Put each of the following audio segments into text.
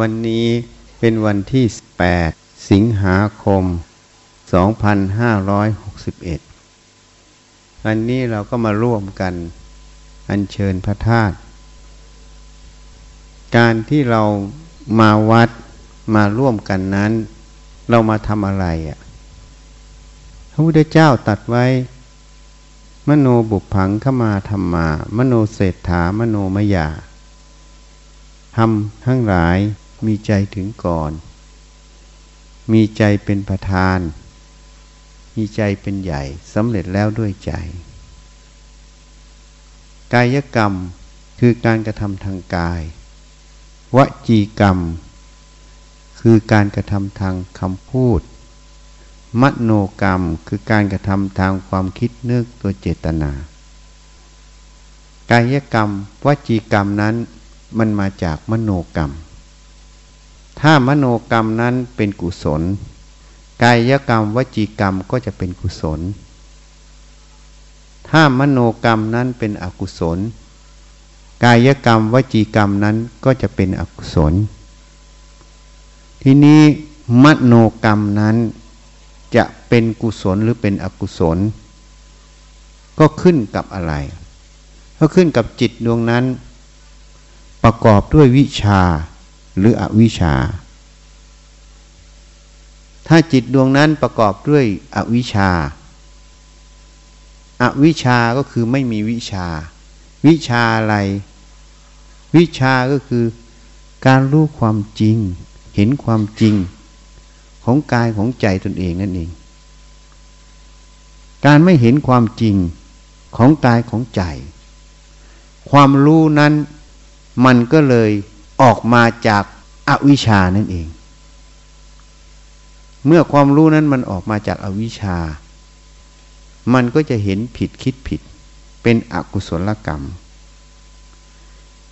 วันนี้เป็นวันที่ 8 สิงหาคม 2561วันนี้เราก็มาร่วมกันอัญเชิญพระธาตุ การที่เรามาวัดมาร่วมกันนั้น เรามาทำอะไรอะ่ะ พระพุทธเจ้าตัดไว้ มโนบุพังขมาธรรมา มโนเศรษฐามโนมยาทำทั้งหลาย มีใจถึงก่อน มีใจเป็นประธาน มีใจเป็นใหญ่สำเร็จแล้วด้วยใจ กายกรรมคือการกระทำทางกายวจีกรรม คือการกระทำทางคำพูด มโนกรรมคือการกระทำทางความคิดนึกตัวเจตนา กายกรรมวจีกรรมนั้นมันมาจากมโนกรรม ถ้ามโนกรรมนั้นเป็นกุศล กายกรรมวจีกรรมก็จะเป็นกุศล ถ้ามโนกรรมนั้นเป็นอกุศล กายกรรมวจีกรรมนั้นก็จะเป็นอกุศล ทีนี้มโนกรรมนั้นจะเป็นกุศลหรือเป็นอกุศล ก็ขึ้นกับอะไร ก็ขึ้นกับจิตดวงนั้น ประกอบด้วยวิชา หรืออวิชา ถ้าจิตดวงนั้นประกอบด้วยอวิชาอาวิชาก็คือไม่มีวิชา วิชาอะไร วิชาก็คือ การรู้ความจริง เห็นความจริง ของกายของใจตนเองนั่นเอง การไม่เห็นความจริงของกายของใจ ความรู้นั้นมันก็เลย ออกมาจากอาวิชานั่นเอง เมื่อความรู้นั้นมันออกมาจากอาวิชา มันก็จะเห็นผิดคิดผิด เป็นอกุศลกรรม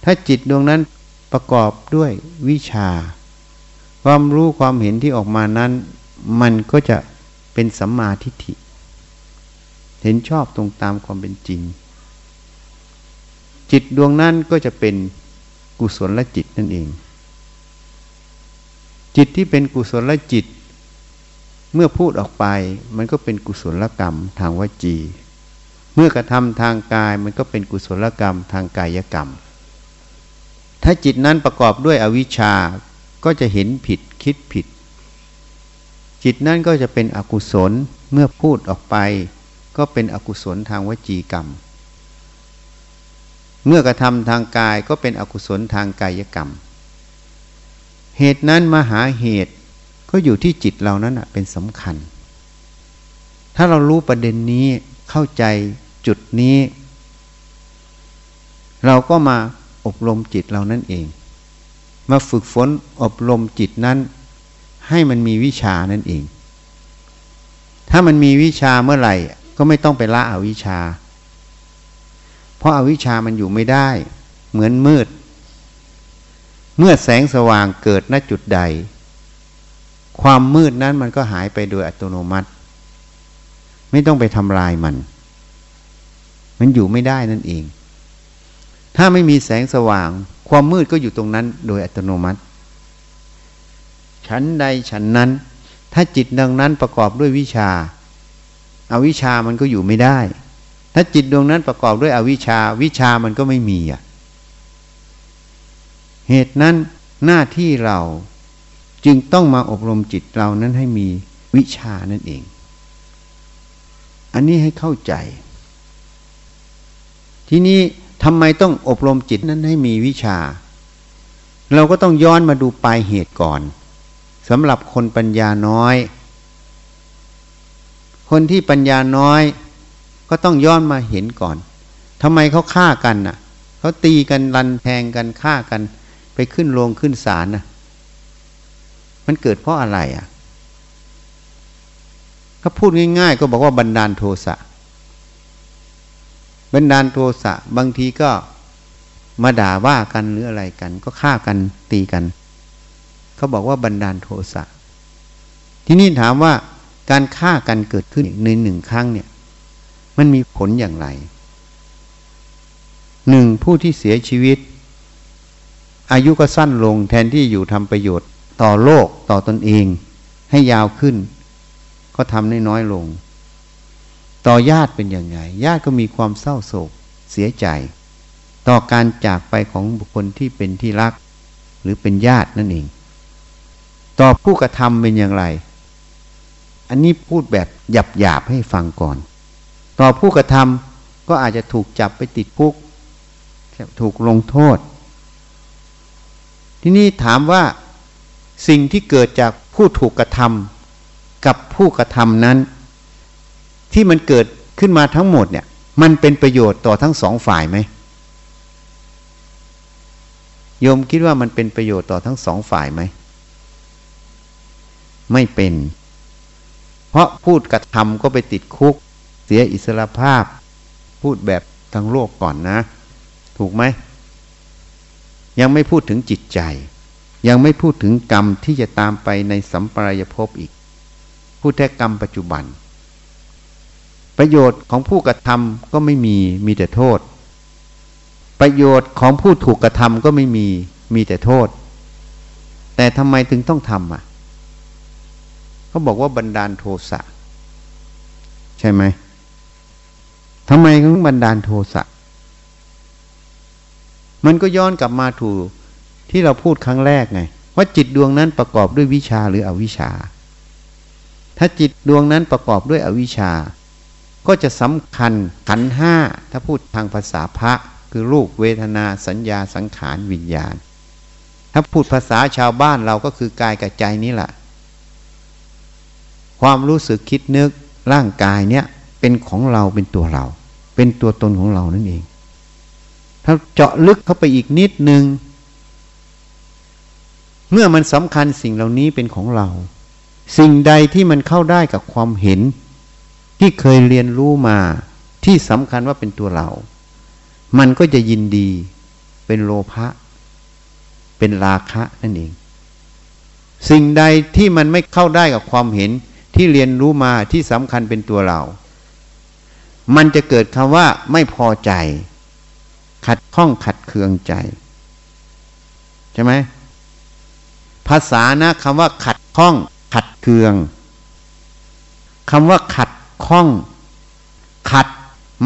ถ้าจิตดวงนั้นประกอบด้วยวิชา ความรู้ความเห็นที่ออกมานั้น มันก็จะเป็นสัมมาทิฏฐิ เห็นชอบตรงตามความเป็นจริง จิตดวงนั้นก็จะเป็น กุศลละจิตนั่นเอง จิตที่เป็นกุศลลจิต เมื่อพูดออกไปมันก็เป็นกุศลกรรมทางวจี เมื่อกระทำทางกายมันก็เป็นกุศลกรรมทางกายกรรม ถ้าจิตนั้นประกอบด้วยอวิชชาก็จะเห็นผิดคิดผิด จิตนั้นก็จะเป็นอกุศลเมื่อพูดออกไป ก็เป็นอกุศลทางวจีกรรม เมื่อกระทำทางกายก็เป็นอกุศลทางกายกรรม เหตุนั้นมหาเหตุก็อยู่ที่จิตเรานั้นเป็นสำคัญ ถ้าเรารู้ประเด็นนี้เข้าใจจุดนี้ เราก็มาอบรมจิตเรานั่นเอง มาฝึกฝนอบรมจิตนั้น ให้มันมีวิชานั่นเอง ถ้ามันมีวิชาเมื่อไหร่ ก็ไม่ต้องไปละอวิชา เพราะอาวิชามันอยู่ไม่ได้ เหมือนมืด เมื่อแสงสว่างเกิดณจุดใด ความมืดนั้นมันก็หายไปโดยอัตโนมัติ ไม่ต้องไปทำลายมัน มันอยู่ไม่ได้นั่นเอง ถ้าไม่มีแสงสว่าง ความมืดก็อยู่ตรงนั้นโดยอัตโนมัติฉันใดฉันนั้น ถ้าจิตดังนั้นประกอบด้วยวิชาอาวิชามันก็อยู่ไม่ได้ ถ้าจิตดวงนั้นประกอบด้วยอวิชชา วิชามันก็ไม่มีอะ เหตุนั้นหน้าที่เราจึงต้องมาอบรมจิตเรานั้นให้มีวิชานั่นเอง อันนี้ให้เข้าใจ ทีนี้ทำไมต้องอบรมจิตนั้นให้มีวิชา เราก็ต้องย้อนมาดูปลายเหตุก่อนสำหรับคนปัญญาน้อย คนที่ปัญญาน้อย ก็ต้องย้อนมาเห็นก่อนทำไมเขาฆ่ากันน่ะเขาตีกันรันแทงกันฆ่ากัน ไปขึ้นโรงขึ้นศาลน่ะ มันเกิดเพราะอะไรอะก็พูดง่าย ๆ ก็บอกว่าบันดาลโทสะบันดาลโทสะบางทีก็มาด่าว่ากันหรืออะไรกัน ก็ฆ่ากันตีกัน เขาบอกว่าบันดาลโทสะที่นี่ถามว่าการฆ่ากันเกิดขึ้นในหนึ่งครั้งเนี่ย มันมีผลอย่างไรหนึ่งผู้ที่เสียชีวิต อายุก็สั้นลงแทนที่อยู่ทำประโยชน์ต่อโลกต่อตนเอง ให้ยาวขึ้น ก็ทำน้อยลง ต่อญาติเป็นอย่างไงญาติก็มีความเศร้าโศกเสียใจ ต่อการจากไปของบุคคลที่เป็นที่รัก หรือเป็นญาตินั่นเอง ต่อผู้กระทำเป็นอย่างไร อันนี้พูดแบบหยาบๆให้ฟังก่อน ต่อผู้กระทำก็อาจจะถูกจับไปติดคุกถูกลงโทษ ที่นี่ถามว่าสิ่งที่เกิดจากผู้ถูกกระทำกับผู้กระทำนั้น ที่มันเกิดขึ้นมาทั้งหมดเนี่ย มันเป็นประโยชน์ต่อทั้งสองฝ่ายไหมโยมคิดว่ามันเป็นประโยชน์ต่อทั้งสองฝ่ายไหม ไม่เป็น เพราะพูดกระทำก็ไปติดคุก เสียอิสรภาพ พูดแบบทั้งโลกก่อนนะ ถูกไหม ยังไม่พูดถึงจิตใจ ยังไม่พูดถึงกรรมที่จะตามไปในสัมปรายภพอีก พูดแค่กรรมปัจจุบัน ประโยชน์ของผู้กระทำก็ไม่มีมีแต่โทษ ประโยชน์ของผู้ถูกกระทำก็ไม่มีมีแต่โทษ แต่ทำไมถึงต้องทำอะเขาบอกว่าบันดาลโทสะใช่ไหม ทำไมถึงบันดาลโทสะ มันก็ย้อนกลับมาถูกที่เราพูดครั้งแรกไง ว่าจิตดวงนั้นประกอบด้วยวิชาหรืออวิชาถ้าจิตดวงนั้นประกอบด้วยอวิชา ก็จะสำคัญขันห้าถ้าพูดทางภาษาพระคือรูปเวทนาสัญญาสังขารวิญญาณ ถ้าพูดภาษาชาวบ้านเราก็คือกายกับใจนี่แหละ ความรู้สึกคิดนึกร่างกายเนี้ย เป็นของเราเป็นตัวเรา เป็นตัวตนของเรานั่นเอง ถ้าเจาะลึกเข้าไปอีกนิดหนึ่งเมื่อมันสำคัญสิ่งเหล่านี้เป็นของเรา สิ่งใดที่มันเข้าได้กับความเห็น ที่เคยเรียนรู้มาที่สำคัญว่าเป็นตัวเรา มันก็จะยินดี เป็นโลภะ เป็นราคะนั่นเอง สิ่งใดที่มันไม่เข้าได้กับความเห็นที่เรียนรู้มาที่สำคัญเป็นตัวเรา มันจะเกิดคำว่าไม่พอใจ ขัดข้องขัดเคืองใจ ใช่ไหมภาษานะคำว่า ขัดข้อง ขัดเคืองคำว่า ขัดข้อง ขัด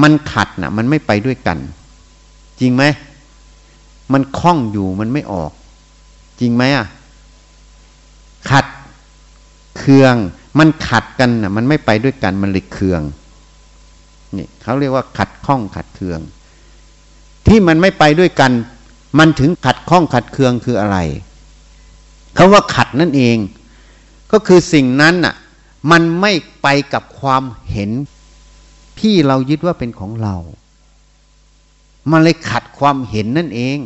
มันขัดนะ่ะ มันไม่ไปด้วยกัน จริงไหมมันคล้องอยู่มันไม่ออก จริงไหมอะ ขัดเคือง มันขัดกันนะ่ะ มันไม่ไปด้วยกันมันเลยเคือง นี่เขาเรียกว่าขัดข้องขัดเคือง ที่มันไม่ไปด้วยกัน มันถึงขัดข้องขัดเคืองคืออะไรคาว่าขัดนั่นเอง ก็คือสิ่งนั้นน่ะ มันไม่ไปกับความเห็นที่เรายึดว่าเป็นของเรา มันเลยขัดความเห็นนั่นเอง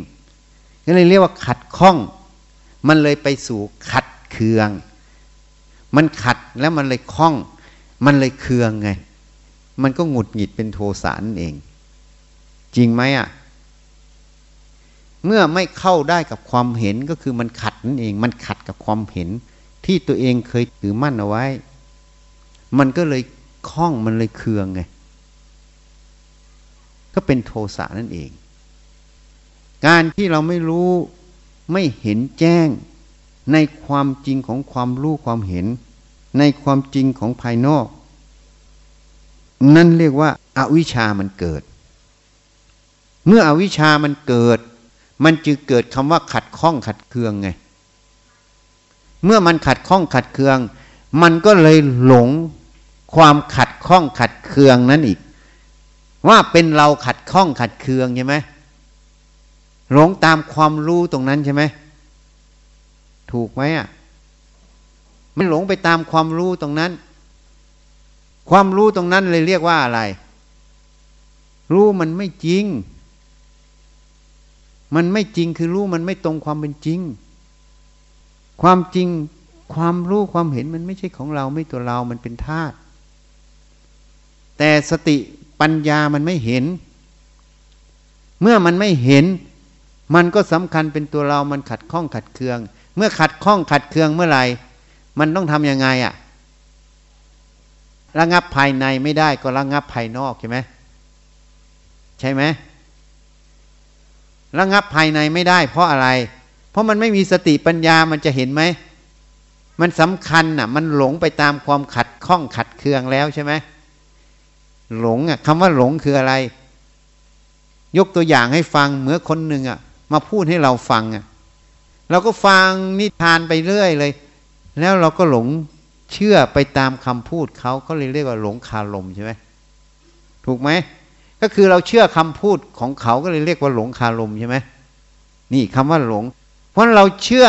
ก็เลยเรียกว่าขัดข้อง มันเลยไปสู่ขัดเคือง มันขัดแล้วมันเลยข้อง มันเลยเคืองไง มันก็หงุดหงิดเป็นโทสะนั่นเอง จริงไหมอะ เมื่อไม่เข้าได้กับความเห็นก็คือมันขัดนั่นเอง มันขัดกับความเห็น ที่ตัวเองเคยถือมั่นเอาไว้ มันก็เลยคล้องมันเลยเคืองไง ก็เป็นโทสะนั่นเอง การที่เราไม่รู้ไม่เห็นแจ้งในความจริงของความรู้ความเห็น ในความจริงของภายนอก นั่นเรียกว่าอาวิชามันเกิด เมื่ออวิชามันเกิด มันจึงเกิดคำว่าขัดข้องขัดเคืองไง เมื่อมันขัดข้องขัดเคือง มันก็เลยหลงความขัดข้องขัดเคืองนั้นอีก ว่าเป็นเราขัดข้องขัดเคืองใช่ไหมหลงตามความรู้ตรงนั้นใช่ไหมถูกไหมอะมันหลงไปตามความรู้ตรงนั้น ความรู้ตรงนั้นเลยเรียกว่าอะไร รู้มันไม่จริง มันไม่จริงคือรู้มันไม่ตรงความเป็นจริง ความจริงความรู้ความเห็นมันไม่ใช่ของเราไม่ตัวเรามันเป็นธาตุแต่สติปัญญามันไม่เห็น เมื่อมันไม่เห็น มันก็สำคัญเป็นตัวเรามันขัดข้องขัดเคือง เมื่อขัดข้องขัดเคืองเมื่อไหร่ มันต้องทำยังไงอะ่ะ ระงับภายในไม่ได้ก็ระงับภายนอกใช่ไหมใช่ไหมระงับภายในไม่ได้ เพราะอะไร เพราะมันไม่มีสติปัญญามันจะเห็นไหม มันสำคัญน่ะ มันหลงไปตามความขัดข้องขัดเคืองแล้วใช่ไหมหลงอะคำว่าหลงคืออะไร ยกตัวอย่างให้ฟังเหมือนคนหนึ่งอะ มาพูดให้เราฟังอะเราก็ฟังนิทานไปเรื่อยเลย แล้วเราก็หลง เชื่อไปตามคำพูดเขาเขาเลยเรียกว่าหลงคาลมใช่ไหมถูกไหมก็คือเราเชื่อคำพูดของเขาก็เลยเรียกว่าหลงคาลมใช่ไหมนี่คำว่าหลง เพราะเราเชื่อ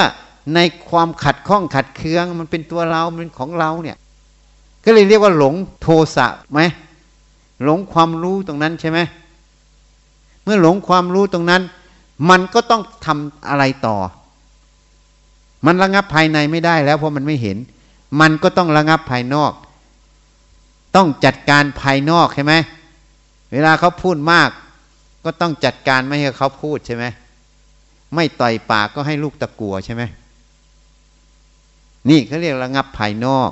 ในความขัดข้องขัดเคืองมันเป็นตัวเราเป็นของเราเนี่ยก็เลยเรียกว่าหลงโทสะไหมหลงความรู้ตรงนั้นใช่ไหมเมื่อหลงความรู้ตรงนั้น มันก็ต้องทำอะไรต่อ มันระงับภายในไม่ได้แล้วเพราะมันไม่เห็น มันก็ต้องระงับภายนอก ต้องจัดการภายนอกใช่ไหมเวลาเขาพูดมาก ก็ต้องจัดการไม่ให้เขาพูดใช่ไหมไม่ต่อยปากก็ให้ลูกตะกัวใช่ไหมนี่เขาเรียกระงับภายนอก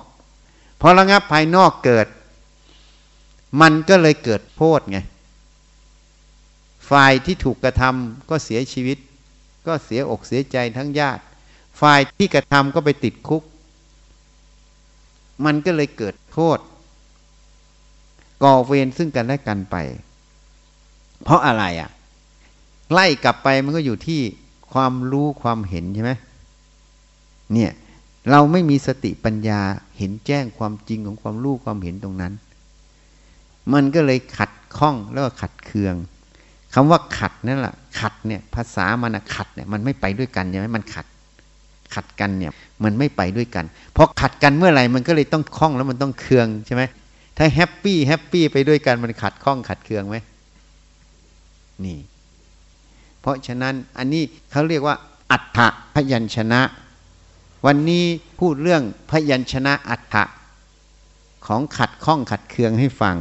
พอระงับภายนอกเกิด มันก็เลยเกิดโทษไงฝ่ายที่ถูกกระทำก็เสียชีวิต ก็เสียอกเสียใจทั้งญาติ ฝ่ายที่กระทำก็ไปติดคุก มันก็เลยเกิดโทษ ก่อเวรซึ่งกันและกันไป เพราะอะไรอะ่ะ ไล่กลับไปมันก็อยู่ที่ความรู้ความเห็นใช่ไหมเนี่ย เราไม่มีสติปัญญาเห็นแจ้งความจริงของความรู้ความเห็นตรงนั้น มันก็เลยขัดข้องแล้วก็ขัดเคืองคำว่าขัดนั่นแหละขัดเนี่ย ภาษามันขัดเนี่ยมันไม่ไปด้วยกันใช่ไหมมันขัด ขัดกันเนี่ย มันไม่ไปด้วยกันพอขัดกันเมื่อไหร่มันก็เลยต้องคล้องแล้วมันต้องเคืองใช่ไหมถ้าแฮปปี้แฮปปี้ไปด้วยกันมันขัดข้องขัดเคืองไหมนี่ เพราะฉะนั้นอันนี้เขาเรียกว่า อัฏฐพยัญชนะ วันนี้พูดเรื่องพยัญชนะอัฏฐะของขัดข้องขัดเคืองให้ฟัง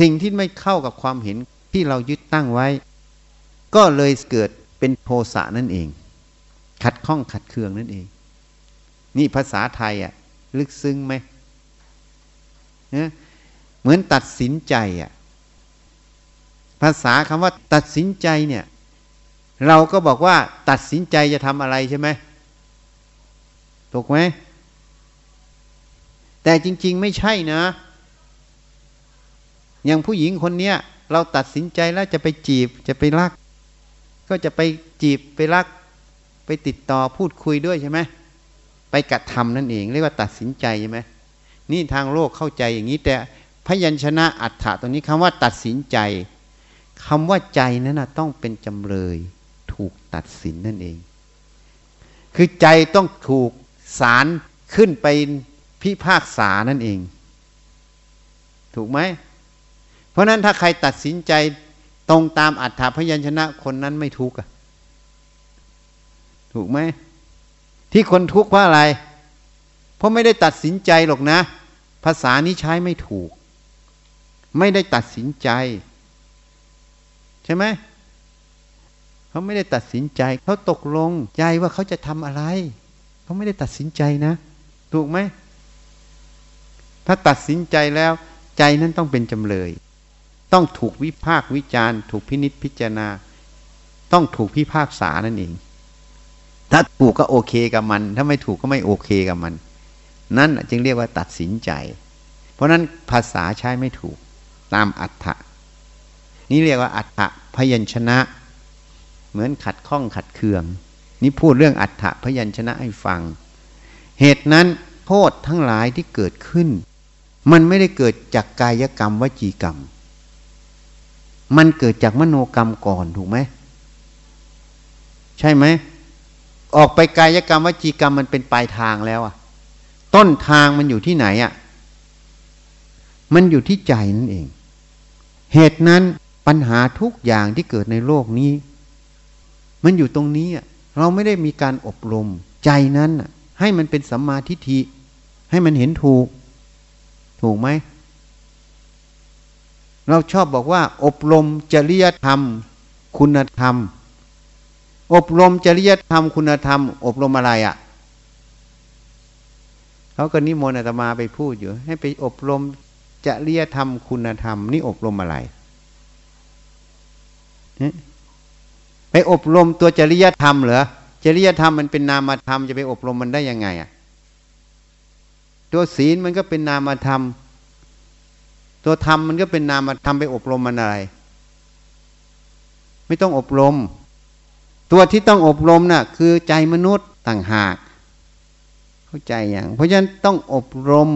สิ่งที่ไม่เข้ากับความเห็นที่เรายึดตั้งไว้ ก็เลยเกิดเป็นโทสะนั่นเอง ขัดข้องขัดเคืองนั่นเอง นี่ภาษาไทยอะ ลึกซึ้งไหมเหมือนตัดสินใจอะ ภาษาคำว่า ตัดสินใจเนี่ย เราก็บอกว่า ตัดสินใจจะทำอะไรใช่ไหมถูกไหมแต่จริง ๆ ไม่ใช่นะ อย่างผู้หญิงคนเนี้ยเราตัดสินใจแล้วจะไปจีบจะไปรัก ก็จะไปจีบไปรัก ไปติดต่อพูดคุยด้วยใช่ไหมไปกระทำนั่นเอง เรียกว่าตัดสินใจใช่ไหมนี่ทางโลกเข้าใจอย่างนี้ แต่พยัญชนะอัฏฐะตรงนี้คำว่าตัดสินใจคำว่าใจนั้นนะต้องเป็นจำเลย ถูกตัดสินนั่นเอง คือใจต้องถูกสารขึ้นไปพิพากษานั่นเอง ถูกไหมเพราะนั้นถ้าใครตัดสินใจตรงตามอัฏฐพยัญชนะคนนั้นไม่ทุกข์ ถูกไหมที่คนทุกข์เพราะอะไร เพราะไม่ได้ตัดสินใจหรอกนะ ภาษานี้ใช้ไม่ถูก ไม่ได้ตัดสินใจ ใช่ไหมเขาไม่ได้ตัดสินใจ เขาตกลงใจว่าเขาจะทำอะไร เขาไม่ได้ตัดสินใจนะ ถูกไหมถ้าตัดสินใจแล้ว ใจนั้นต้องเป็นจำเลย ต้องถูกวิพากวิจารณ์ ถูกพินิษพิจารณา ต้องถูกพิพากษานั่นเอง ถ้าถูกก็โอเคกับมัน ถ้าไม่ถูกก็ไม่โอเคกับมัน นั่นจึงเรียกว่าตัดสินใจ เพราะนั้นภาษาใช้ไม่ถูกตามอัฏฐะนี่เรียกว่าอัฏฐะพยัญชนะ เหมือนขัดข้องขัดเคือง นี่พูดเรื่องอัฏฐะพยัญชนะให้ฟัง เหตุนั้นโทษทั้งหลายที่เกิดขึ้น มันไม่ได้เกิดจากกายกรรมวจีกรรม มันเกิดจากมโนกรรมก่อนถูกไหม ใช่ไหม ออกไปกายกรรมวจีกรรมมันเป็นปลายทางแล้วอะต้นทางมันอยู่ที่ไหนอะ่ะมันอยู่ที่ใจนั่นเอง เหตุนั้นปัญหาทุกอย่างที่เกิดในโลกนี้ มันอยู่ตรงนี้อะเราไม่ได้มีการอบรมใจนั้นอะให้มันเป็นสัมมาทิฏฐิให้มันเห็นถูก ถูกไหมเราชอบบอกว่า อบรมจริยธรรม คุณธรรม อบรมจริยธรรมคุณธรรม อบรมอะไรอะ่ะเขาก็นิมนต์อาตมาไปพูดอยู่ ให้ไปอบรมจริยธรรมคุณธรรม นี่อบรมอะไรไปอบรมตัวจริยธรรมเหรอจริยธรรมมันเป็นนามธรรมจะไปอบรมมันได้ยังไงอะตัวศีลมันก็เป็นนามธรรม ตัวธรรมมันก็เป็นนามธรรมไปอบรมมันอะไร ไม่ต้องอบรม ตัวที่ต้องอบรมน่ะคือใจมนุษย์ต่างหาก เข้าใจอย่าง เพราะฉะนั้นต้องอบรม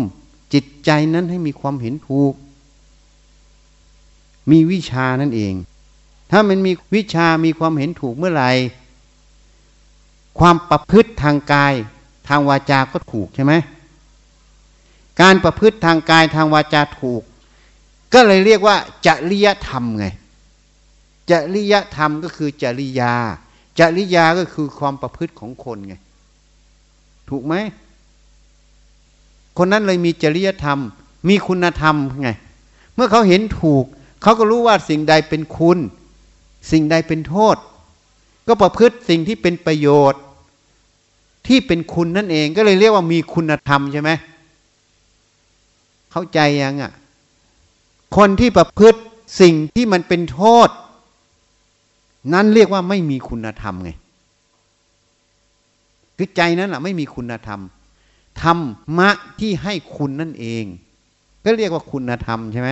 จิตใจนั้นให้มีความเห็นถูก มีวิชานั่นเอง ถ้ามันมีวิชามีความเห็นถูกเมื่อไหร่ความประพฤติทางกาย ทางวาจาก็ถูกใช่ไหมการประพฤติทางกายทางวาจาถูก ก็เลยเรียกว่าจริยธรรมไงจริยธรรมก็คือจริยา จริยาก็คือความประพฤติของคนไง ถูกไหม คนนั้นเลยมีจริยธรรม มีคุณธรรมไง เมื่อเขาเห็นถูก เขาก็รู้ว่าสิ่งใดเป็นคุณ สิ่งใดเป็นโทษ ก็ประพฤติสิ่งที่เป็นประโยชน์ ที่เป็นคุณนั่นเองก็เลยเรียกว่ามีคุณธรรมใช่ไหมเข้าใจยังอะ คนที่ประพฤติสิ่งที่มันเป็นโทษ นั้นเรียกว่าไม่มีคุณธรรมไงคือใจนั้นแหละไม่มีคุณธรรม ธรรมะที่ให้คุณนั่นเอง ก็เรียกว่าคุณธรรมใช่ไหม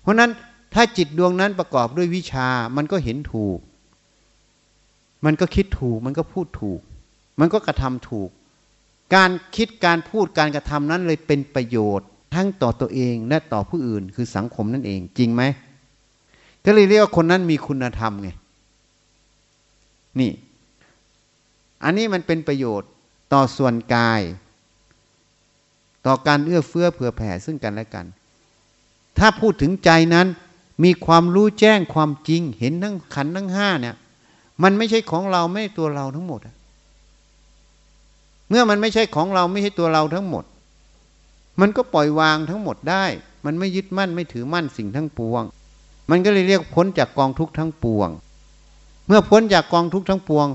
เพราะนั้นถ้าจิตดวงนั้นประกอบด้วยวิชา มันก็เห็นถูก มันก็คิดถูก มันก็พูดถูก มันก็กระทำถูก การคิดการพูดการกระทำนั้นเลยเป็นประโยชน์ ทั้งต่อตัวเองและต่อผู้อื่น คือสังคมนั่นเอง จริงไหม ก็เลยเรียกว่าคนนั้นมีคุณธรรมไง นี่ อันนี้มันเป็นประโยชน์ต่อส่วนกาย ต่อการเอื้อเฟื้อเผื่อแผ่ซึ่งกันและกัน ถ้าพูดถึงใจนั้น มีความรู้แจ้งความจริง เห็นทั้งขันทั้งห้าเนี่ย มันไม่ใช่ของเราไม่ตัวเราทั้งหมด เมื่อมันไม่ใช่ของเราไม่ใช่ตัวเราทั้งหมด มันก็ปล่อยวางทั้งหมดได้ มันไม่ยึดมั่นไม่ถือมั่นสิ่งทั้งปวง มันก็เลยเรียกพ้นจากกองทุกข์ทั้งปวง เมื่อพ้นจากกองทุกข์ทั้งปวง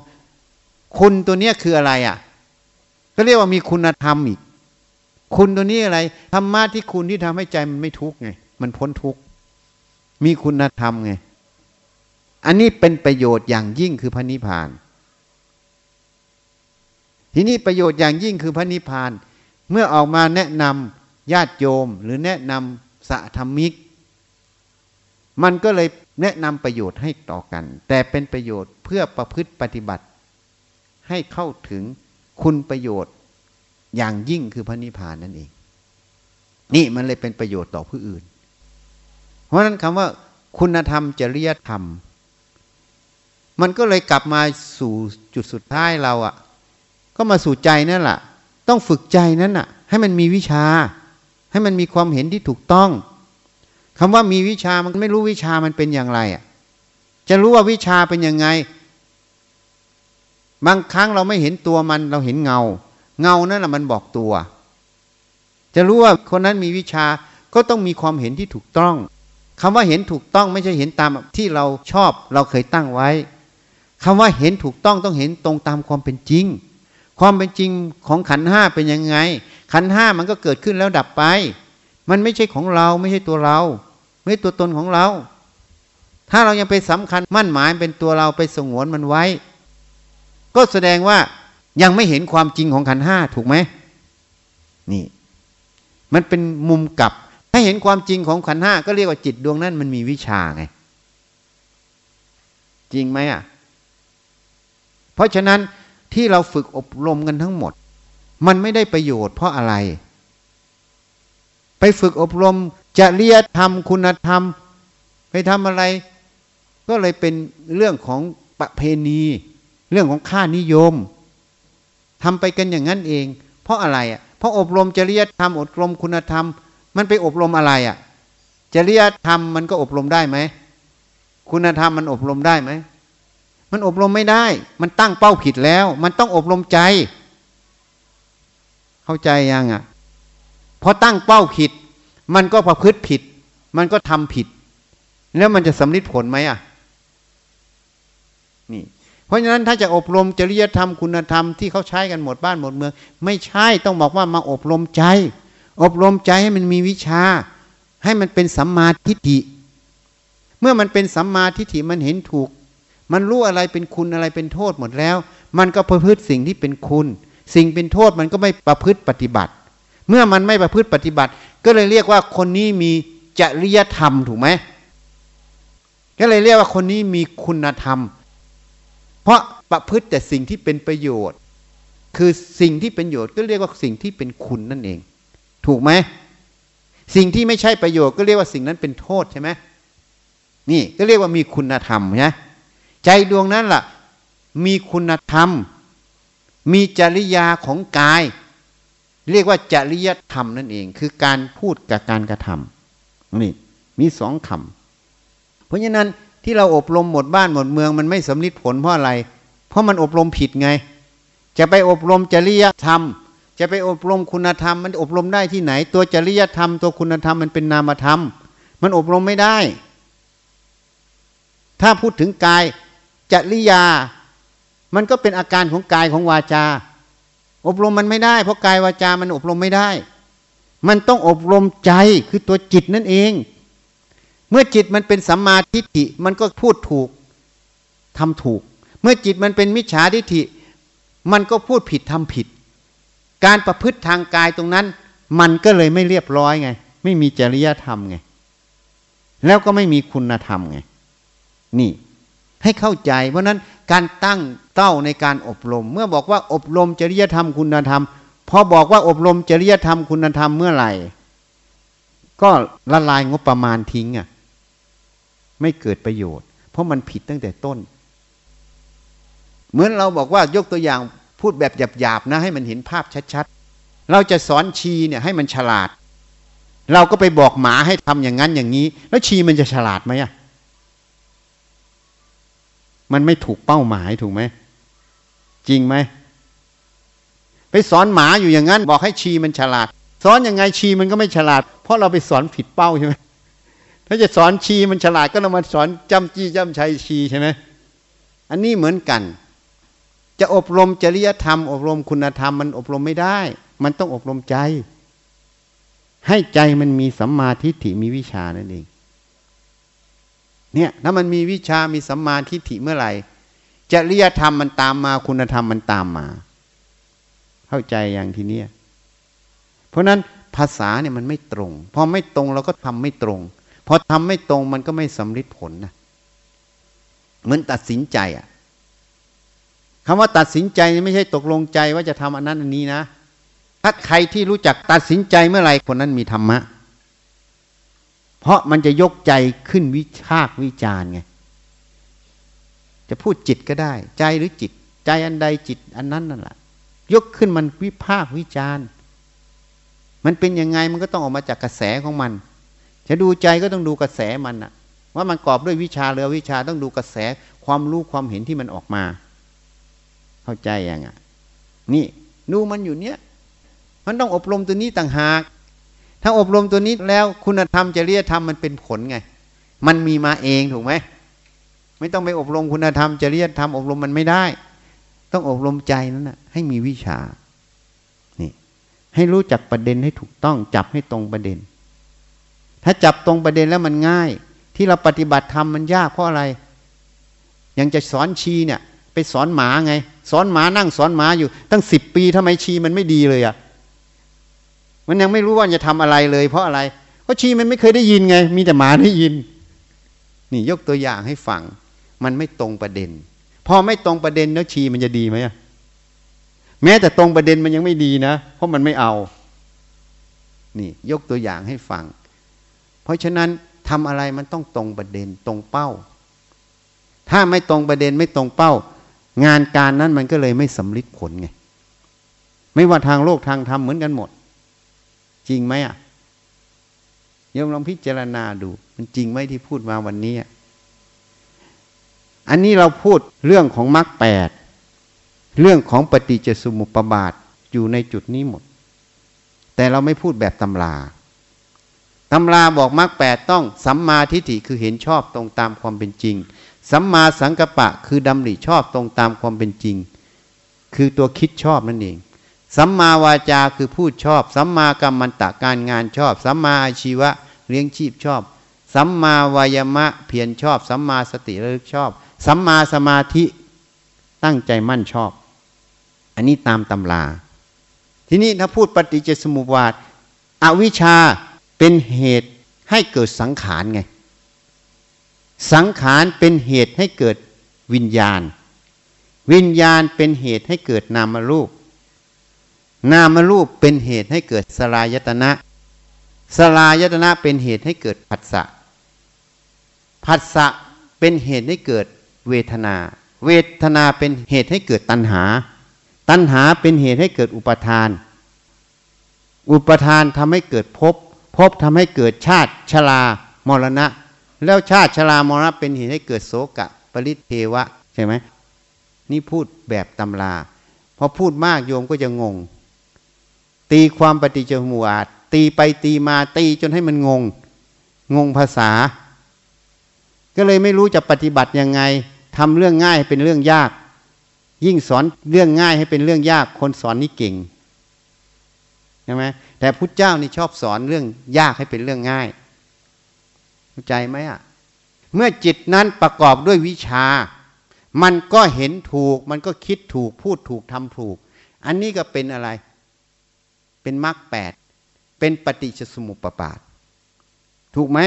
คุณตัวเนี้ยคืออะไรอะ ก็เรียกว่ามีคุณธรรมอีก คุณตัวนี้อะไรธรรมะที่คุณที่ทำให้ใจมันไม่ทุกข์ไง มันพ้นทุกข์มีคุณธรรมไง อันนี้เป็นประโยชน์อย่างยิ่งคือพระนิพพาน ทีนี้ประโยชน์อย่างยิ่งคือพระนิพพาน เมื่อออกมาแนะนำญาติโยมหรือแนะนำสัธรรมิก มันก็เลยแนะนำประโยชน์ให้ต่อกัน แต่เป็นประโยชน์เพื่อประพฤติปฏิบัติ ให้เข้าถึงคุณประโยชน์อย่างยิ่งคือพระนิพพานนั่นเอง นี่มันเลยเป็นประโยชน์ต่อผู้อื่น เพราะนั้นคำว่า คุณธรรมจริยธรรม มันก็เลยกลับมาสู่จุดสุดท้ายเราอะก็มาสู่ใจนั่นแหละต้องฝึกใจนั้นน่ะ ให้มันมีวิชา ให้มันมีความเห็นที่ถูกต้อง คำว่ามีวิชามันไม่รู้วิชามันเป็นอย่างไรอะ จะรู้ว่าวิชาเป็นยังไง บางครั้งเราไม่เห็นตัวมันเราเห็นเงา เงานั่นแหละมันบอกตัว จะรู้ว่าคนนั้นมีวิชาก็ต้องมีความเห็นที่ถูกต้องคำว่าเห็นถูกต้องไม่ใช่เห็นตามที่เราชอบเราเคยตั้งไว้คำว่าเห็นถูกต้องต้องเห็นตรงตามความเป็นจริง ความเป็นจริงของขันห้าเป็นยังไง ขันห้ามันก็เกิดขึ้นแล้วดับไป มันไม่ใช่ของเรา ไม่ใช่ตัวเรา ไม่ใช่ตัวตนของเรา ถ้าเรายังไปสำคัญมั่นหมายเป็นตัวเราไปสงวนมันไว้ ก็แสดงว่ายังไม่เห็นความจริงของขันห้าถูกไหมนี่ มันเป็นมุมกลับ ถ้าเห็นความจริงของขันห้าก็เรียกว่าจิตดวงนั้นมันมีวิชาไง จริงไหมอะ เพราะฉะนั้นที่เราฝึกอบรมกันทั้งหมด มันไม่ได้ประโยชน์เพราะอะไร ฝึกอบรมจริยธรรมคุณธรรม ไปทำอะไร ก็เลยเป็นเรื่องของประเพณี เรื่องของค่านิยมทำไปกันอย่างนั้นเอง เพราะอะไรอะเพราะอบรมจริยธรรมอบรมคุณธรรม มันไปอบรมอะไรอะ จริยธรรมมันก็อบรมได้ไหมคุณธรรมมันอบรมได้ไหมมันอบรมไม่ได้ มันตั้งเป้าผิดแล้ว มันต้องอบรมใจ เข้าใจยังอะ พอตั้งเป้าผิด มันก็ประพฤติผิด มันก็ทำผิด แล้วมันจะสำลิดผลไหมอะนี่ เพราะฉะนั้นถ้าจะอบรมจริยธรรมคุณธรรมที่เขาใช้กันหมดบ้านหมดเมือง ไม่ใช่ต้องบอกว่ามาอบรมใจ อบรมใจให้มันมีวิชา ให้มันเป็นสัมมาทิฏฐิเมื่อมันเป็นสัมมาทิฏฐิมันเห็นถูก มันรู้อะไรเป็นคุณอะไรเป็นโทษหมดแล้ว มันก็ประพฤติสิ่งที่เป็นคุณ สิ่งเป็นโทษมันก็ไม่ประพฤติปฏิบัติ เมื่อมันไม่ประพฤติปฏิบัติ ก็เลยเรียกว่าคนนี้มีจริยธรรมถูกไหมก็เลยเรียกว่าคนนี้มีคุณธรรม เพราะประพฤติแต่สิ่งที่เป็นประโยชน์ คือสิ่งที่เป็นประโยชน์ก็เรียกว่าสิ่งที่เป็นคุณนั่นเอง ถูกไหมสิ่งที่ไม่ใช่ประโยชน์ก็เรียกว่าสิ่งนั้นเป็นโทษใช่ไหมนี่ก็เรียกว่ามีคุณธรรมนะใจดวงนั้นล่ะ มีคุณธรรม มีจริยาของกาย เรียกว่าจริยธรรมนั่นเอง คือการพูดกับการกระทำนี่มีสองคำเพราะฉะนั้นที่เราอบรมหมดบ้านหมดเมืองมันไม่สำลิดผลเพราะอะไร เพราะมันอบรมผิดไง จะไปอบรมจริยธรรม จะไปอบรมคุณธรรม มันอบรมได้ที่ไหน ตัวจริยธรรม ตัวคุณธรรมมันเป็นนามธรรม มันอบรมไม่ได้ ถ้าพูดถึงกายจริยา มันก็เป็นอาการของกายของวาจา อบรมมันไม่ได้ เพราะกายวาจามันอบรมไม่ได้ มันต้องอบรมใจคือตัวจิตนั่นเอง เมื่อจิตมันเป็นสัมมาทิฏฐิมันก็พูดถูกทำถูก เมื่อจิตมันเป็นมิจฉาทิฏฐิ มันก็พูดผิดทำผิด การประพฤติทางกายตรงนั้น มันก็เลยไม่เรียบร้อยไง ไม่มีจริยธรรมไง แล้วก็ไม่มีคุณธรรมไง นี่ให้เข้าใจ เพราะนั้นการตั้ง เต้าในการอบรม เมื่อบอกว่าอบรมจริยธรรมคุณธรรมพอบอกว่าอบรมจริยธรรมคุณธรรมเมื่อไหร่ ก็ละลายงบประมาณทิ้งอะไม่เกิดประโยชน์ เพราะมันผิดตั้งแต่ต้น เหมือนเราบอกว่ายกตัวอย่างพูดแบบหยาบๆนะ ให้มันเห็นภาพชัดๆ เราจะสอนชีเนี่ยให้มันฉลาด เราก็ไปบอกหมาให้ทำอย่างนั้นอย่างนี้ แล้วชีมันจะฉลาดไหมอะมันไม่ถูกเป้าหมายถูกไหม จริงไหม ไปสอนหมาอยู่อย่างนั้น บอกให้ชีมันฉลาด สอนยังไงชีมันก็ไม่ฉลาด เพราะเราไปสอนผิดเป้าใช่ไหมถ้าจะสอนชีมันฉลาดก็เรามาสอนจำจี้จำชัยชีใช่ไหมอันนี้เหมือนกัน จะอบรมจริยธรรม อบรมคุณธรรมมันอบรมไม่ได้ มันต้องอบรมใจ ให้ใจมันมีสัมมาทิฏฐิมีวิชานั่นเองเนี่ยถ้ามันมีวิชามีสัมมาทิฏฐิเมื่อไหร่ จริยธรรมมันตามมา คุณธรรมมันตามมา เข้าใจอย่างทีเนี้ยเพราะนั้นภาษาเนี่ยมันไม่ตรง พอไม่ตรงเราก็ทำไม่ตรง พอทำไม่ตรงมันก็ไม่สำลิดผลนะเหมือนตัดสินใจอะคำว่าตัดสินใจไม่ใช่ตกลงใจว่าจะทำอันนั้นอันนี้นะ ถ้าใครที่รู้จักตัดสินใจเมื่อไหร่คนนั้นมีธรรมะ เพราะมันจะยกใจขึ้นวิชากวิจารไง จะพูดจิตก็ได้ ใจหรือจิต ใจอันใดจิตอันนั้นนั่นแหละยกขึ้นมันวิพากวิจารมันเป็นยังไงมันก็ต้องออกมาจากกระแสของมัน จะดูใจก็ต้องดูกระแสมันอะว่ามันกรอบด้วยวิชาหรือวิชาต้องดูกระแสความรู้ความเห็นที่มันออกมา เข้าใจยังอะ นี่ดูมันอยู่เนี้ยมันต้องอบรมตัวนี้ต่างหาก ถ้าอบรมตัวนี้แล้วคุณธรรมจริยธรรมมันเป็นผลไง มันมีมาเองถูกไหม ไม่ต้องไปอบรมคุณธรรมจริยธรรมอบรมมันไม่ได้ ต้องอบรมใจนั้นนะให้มีวิชา นี่ ให้รู้จักประเด็นให้ถูกต้อง จับให้ตรงประเด็น ถ้าจับตรงประเด็นแล้วมันง่าย ที่เราปฏิบัติธรรมมันยากเพราะอะไร ยังจะสอนชีเนี่ย ไปสอนหมาไง สอนหมานั่งสอนหมาอยู่ ตั้งสิบปีทำไมชีมันไม่ดีเลยอะ่ะมันยังไม่รู้ว่าจะทำอะไรเลย เพราะอะไรเพราะชีมันไม่เคยได้ยินไง มีแต่หมาได้ยิน นี่ยกตัวอย่างให้ฟัง มันไม่ตรงประเด็น พอไม่ตรงประเด็นแล้วชีมันจะดีไหมแม้แต่ตรงประเด็นมันยังไม่ดีนะ เพราะมันไม่เอา นี่ยกตัวอย่างให้ฟัง เพราะฉะนั้นทำอะไรมันต้องตรงประเด็นตรงเป้า ถ้าไม่ตรงประเด็นไม่ตรงเป้า งานการนั้นมันก็เลยไม่สำลิดผลไง ไม่ว่าทางโลกทางธรรมเหมือนกันหมด จริงไหมอะโยมลองพิจารณาดู มันจริงไหมที่พูดมาวันนี้อั อันนี้เราพูดเรื่องของมรรคแปดเรื่องของปฏิจจสมุปบาทอยู่ในจุดนี้หมด แต่เราไม่พูดแบบตำราตำราบอกมรรคแปดต้องสัมมาทิฏฐิคือเห็นชอบตรงตามความเป็นจริง สัมมาสังกปปะคือดำริชอบตรงตามความเป็นจริง คือตัวคิดชอบนั่นเอง สัมมาวาจาคือพูดชอบ สัมมากรรมันตะการงานชอบ สัมมาอาชีวะเลี้ยงชีพชอบ สัมมาวายมะเพียรชอบ สัมมาสติระลึกชอบ สัมมาสมาธิตั้งใจมั่นชอบ อันนี้ตามตำรา ทีนี้ถ้าพูดปฏิจจสมุปบาทอวิชชาเป็นเหตุให้เกิดสังขารไง สังขารเป็นเหตุให้เกิดวิญญาณ วิญญาณเป็นเหตุให้เกิดนามรูป นามรูปเป็นเหตุให้เกิดสลายตนะสลายตนะเป็นเหตุให้เกิดผัสสะผัสสะเป็นเหตุให้เกิด เวทนา เวทนาเป็นเหตุให้เกิดตัณหา ตัณหาเป็นเหตุให้เกิดอุปทาน อุปทานทำให้เกิดภพภพทำให้เกิดชาติชรามรณะ แล้วชาติชรามรณะเป็นเหตุให้เกิดโสกะ ปริเทวะใช่ไหมนี่พูดแบบตำราพอพูดมากโยมก็จะงง ตีความปฏิจจสมุปบาทตีไปตีมาตีจนให้มันงง งงภาษา ก็เลยไม่รู้จะปฏิบัติยังไง ทำเรื่องง่ายให้เป็นเรื่องยาก ยิ่งสอนเรื่องง่ายให้เป็นเรื่องยาก คนสอนนี่เก่งใช่ไหมแต่พุทธเจ้านี่ชอบสอนเรื่องยากให้เป็นเรื่องง่ายเข้าใจไหมอะเมื่อจิตนั้นประกอบด้วยวิชา มันก็เห็นถูก มันก็คิดถูกพูดถูกทำถูก อันนี้ก็เป็นอะไร เป็นมรรคแปดเป็นปฏิจสมุปบาท ถูกไหม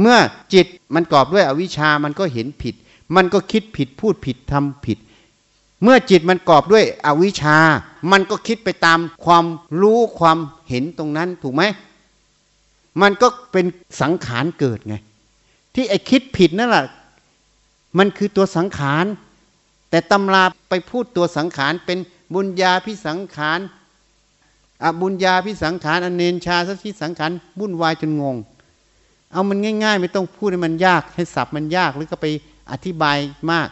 เมื่อจิตมันกอบด้วยอวิชามันก็เห็นผิด มันก็คิดผิดพูดผิดทำผิด เมื่อจิตมันกอบด้วยอวิชชา มันก็คิดไปตามความรู้ความเห็นตรงนั้นถูกไหม มันก็เป็นสังขารเกิดไง ที่ไอ้คิดผิดนั่นแหละมันคือตัวสังขาร แต่ตำราไปพูดตัวสังขารเป็นบุญญาพิสังขารอบุญญาพิสังขารอเนนชาสัพพิสังขารวุ่นวายจนงง เอามันง่าย ๆ ไม่ต้องพูดให้มันยากให้สับมันยากหรือก็ไป อธิบายมาก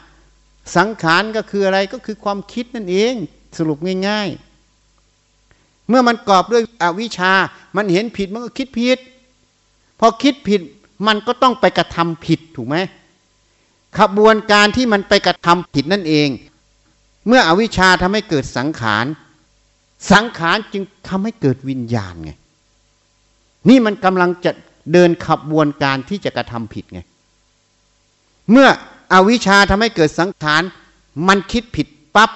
สังขารก็คืออะไรก็คือความคิดนั่นเองสรุปง่าย ๆ เมื่อมันกรอบด้วยอวิชา มันเห็นผิดมันก็คิดผิด พอคิดผิดมันก็ต้องไปกระทำผิดถูกไหมขบวนการที่มันไปกระทำผิดนั่นเอง เมื่ออวิชชาทำให้เกิดสังขาร สังขารจึงทำให้เกิดวิญญาณไง นี่มันกำลังจะเดินขบวนการที่จะกระทำผิดไง เมื่ออวิชชาทำให้เกิดสังขาร มันคิดผิดปับ๊บ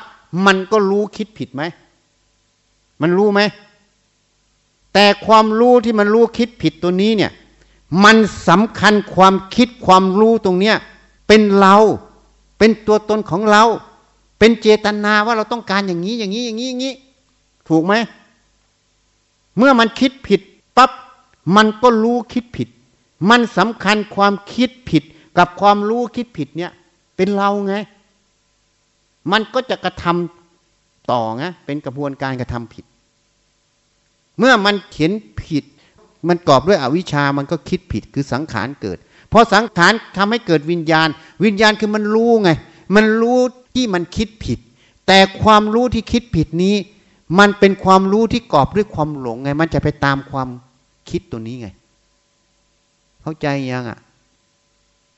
มันก็รู้คิดผิดไหม มันรู้ไหม แต่ความรู้ที่มันรู้คิดผิดตัวนี้เนี่ย มันสำคัญความคิดความรู้ตรงเนี้ยเป็นเรา เป็นตัวตนของเรา เป็นเจตนาว่าเราต้องการอย่างนี้อย่างนี้อย่างนี้อย่างนี้ ถูกไหม เมื่อมันคิดผิดปับ๊บมันก็รู้คิดผิด มันสำคัญความคิดผิด กับความรู้คิดผิดเนี่ย เป็นเราไง มันก็จะกระทำต่อไงเป็นกระบวนการกระทำผิด เมื่อมันเขียนผิด มันกรอบด้วยอวิชามันก็คิดผิดคือสังขารเกิดพอสังขารทำให้เกิดวิญญาณ วิญญาณคือมันรู้ไง มันรู้ที่มันคิดผิด แต่ความรู้ที่คิดผิดนี้ มันเป็นความรู้ที่กอบด้วยความหลงไง มันจะไปตามความคิดตัวนี้ไง เข้าใจยังอะ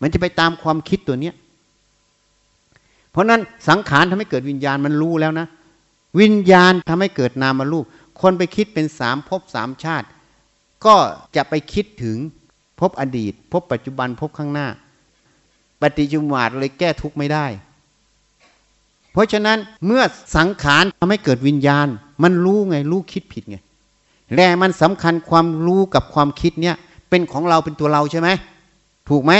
มันจะไปตามความคิดตัวเนี้ย เพราะนั้นสังขารทำให้เกิดวิญญาณมันรู้แล้วนะ วิญญาณทำให้เกิดนามารูป คนไปคิดเป็นสามภพสามชาติ ก็จะไปคิดถึงพบอดีต พบปัจจุบันพบข้างหน้า ปฏิจุมวาดเลยแก้ทุกข์ไม่ได้ เพราะฉะนั้นเมื่อสังขารทำให้เกิดวิญญาณ มันรู้ไงรู้คิดผิดไงแล่มันสำคัญความรู้กับความคิดเนี่ยเป็นของเราเป็นตัวเราใช่ไหมถูกไหม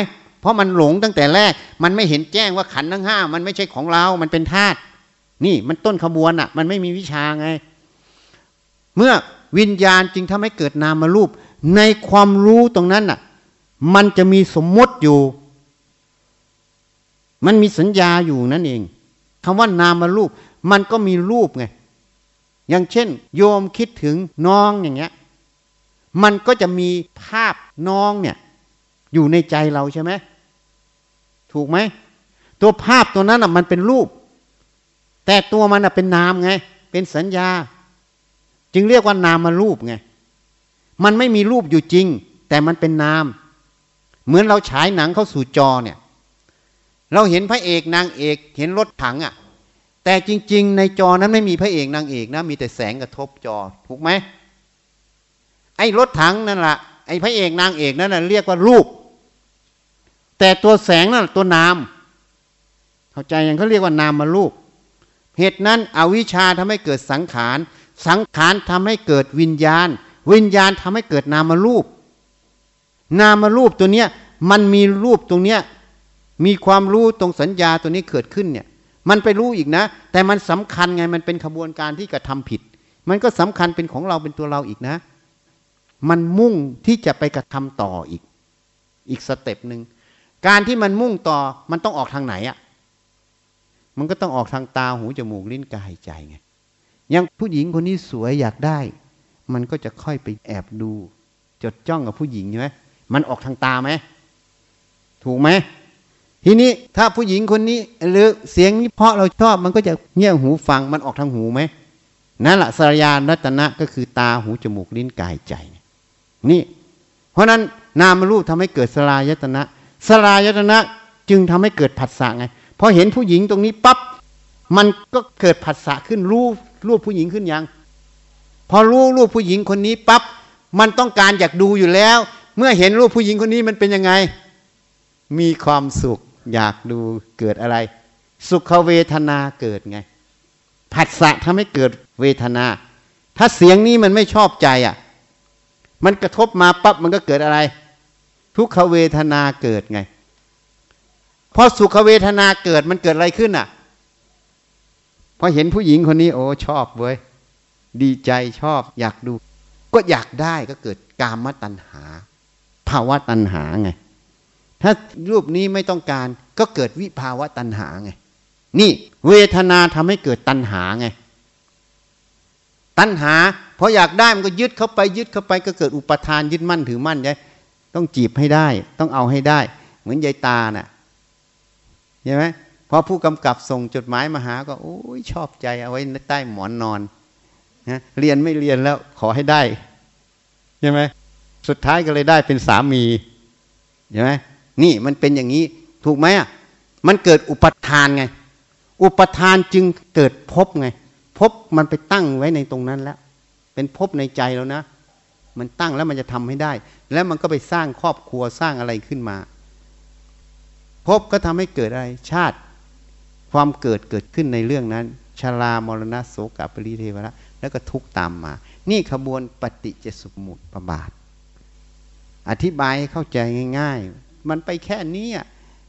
ราะมันหลงตั้งแต่แรก มันไม่เห็นแจ้งว่าขันทั้งห้ามันไม่ใช่ของเรา มันเป็นธาตุนี่มันต้นขบวนอะ่ะ มันไม่มีวิชาไง เมื่อวิญญาณจึงทำให้เกิดนามารูป ในความรู้ตรงนั้นน่ะ มันจะมีสมมติอยู่ มันมีสัญญาอยู่นั่นเองคำว่านามารูป มันก็มีรูปไง อย่างเช่น โยมคิดถึงน้องอย่างเงี้ย มันก็จะมีภาพน้องเนี่ย อยู่ในใจเราใช่ไหม ถูกไหม ตัวภาพตัวนั้นอะมันเป็นรูป แต่ตัวมันอะเป็นนามไง เป็นสัญญา จึงเรียกว่านามมารูปไง มันไม่มีรูปอยู่จริง แต่มันเป็นนาม เหมือนเราฉายหนังเข้าสู่จอเนี่ย เราเห็นพระเอกนางเอกเห็นรถถังอะ่ะ แต่จริง ๆ ในจอนั้นไม่มีพระเอกนางเอกนะ มีแต่แสงกระทบจอ ถูกไหมไอ้รถถังนั่นแหละไอ้พระเอกนางเอกนั่นแหละเรียกว่ารูป แต่ตัวแสงนั่นตัวนาม เข้าใจยังเขาเรียกว่านามารูปเหตุนั้นอวิชชาทำให้เกิดสังขาร สังขารทำให้เกิดวิญญาณ วิญญาณทำให้เกิดนามารูป นามารูปตัวเนี้ยมันมีรูปตรงเนี้ยมีความรู้ตรงสัญญาตัวนี้เกิดขึ้นเนี่ยมันไปรู้อีกนะ แต่มันสำคัญไงมันเป็นขบวนการที่กระทำผิด มันก็สำคัญเป็นของเราเป็นตัวเราอีกนะ มันมุ่งที่จะไปกระทำต่ออีก อีกสเต็ปหนึ่ง การที่มันมุ่งต่อมันต้องออกทางไหนอะ่ะ มันก็ต้องออกทางตาหูจมูกลิ้นกายใจไงยังผู้หญิงคนนี้สวยอยากได้ มันก็จะค่อยไปแอบดู จดจ้องกับผู้หญิงใช่ไหมมันออกทางตาไหมถูกไหมทีนี้ถ้าผู้หญิงคนนี้ หรือเสียงนี้เพราะเราชอบมันก็จะเงี่ยหูฟังมันออกทางหูไหมนั่นแหละสรยานรัตนะก็คือตาหูจมูกลิ้นกายใจ นี่ เพราะนั้นนามรูปทำให้เกิดสลายตนะ สลายตนะจึงทำให้เกิดผัสสะไงพอเห็นผู้หญิงตรงนี้ปั๊บมันก็เกิดผัสสะขึ้นรู้รูปผู้หญิงขึ้นยัง พอรู้รูปผู้หญิงคนนี้ปั๊บมันต้องการอยากดูอยู่แล้ว เมื่อเห็นรูปผู้หญิงคนนี้มันเป็นยังไง มีความสุขอยากดูเกิดอะไร สุขเวทนาเกิดไง ผัสสะทำให้เกิดเวทนา ถ้าเสียงนี้มันไม่ชอบใจอะ มันกระทบมาปั๊บมันก็เกิดอะไร ทุกขเวทนาเกิดไงพอสุขเวทนาเกิดมันเกิดอะไรขึ้นอะพอเห็นผู้หญิงคนนี้ โอ้ชอบเว้ยดีใจชอบ อยากดู ก็อยากได้ก็เกิดกามตัณหาภาวะตัณหาไง ถ้ารูปนี้ไม่ต้องการก็เกิดวิภาวะตัณหาไง นี่เวทนาทำให้เกิดตัณหาไง ตัณหาพออยากได้มันก็ยึดเข้าไปยึดเข้าไปก็เกิดอุปทานยึดมั่นถือมั่นใช่ ต้องจีบให้ได้ ต้องเอาให้ได้ เหมือนยายตาน่ะใช่ไหมพอผู้กำกับส่งจดหมายมาหาก็โอ้ยชอบใจเอาไว้ใต้หมอนนอนนะเรียนไม่เรียนแล้วขอให้ได้ใช่ไหมสุดท้ายก็เลยได้เป็นสามีใช่ไหมนี่มันเป็นอย่างนี้ถูกไหมอะมันเกิดอุปทานไง อุปทานจึงเกิดพบไง พบมันไปตั้งไว้ในตรงนั้นแล้ว เป็นพบในใจแล้วนะ มันตั้งแล้วมันจะทำให้ได้ แล้วมันก็ไปสร้างครอบครัวสร้างอะไรขึ้นมา พบก็ทำให้เกิดอะไรชาติ ความเกิดเกิดขึ้นในเรื่องนั้นชรามรณะโสกปริเทวะแล้วก็ทุกตามมา นี่ขบวนปฏิจจสมุปบาท อธิบายให้เข้าใจง่าย ๆ มันไปแค่นี้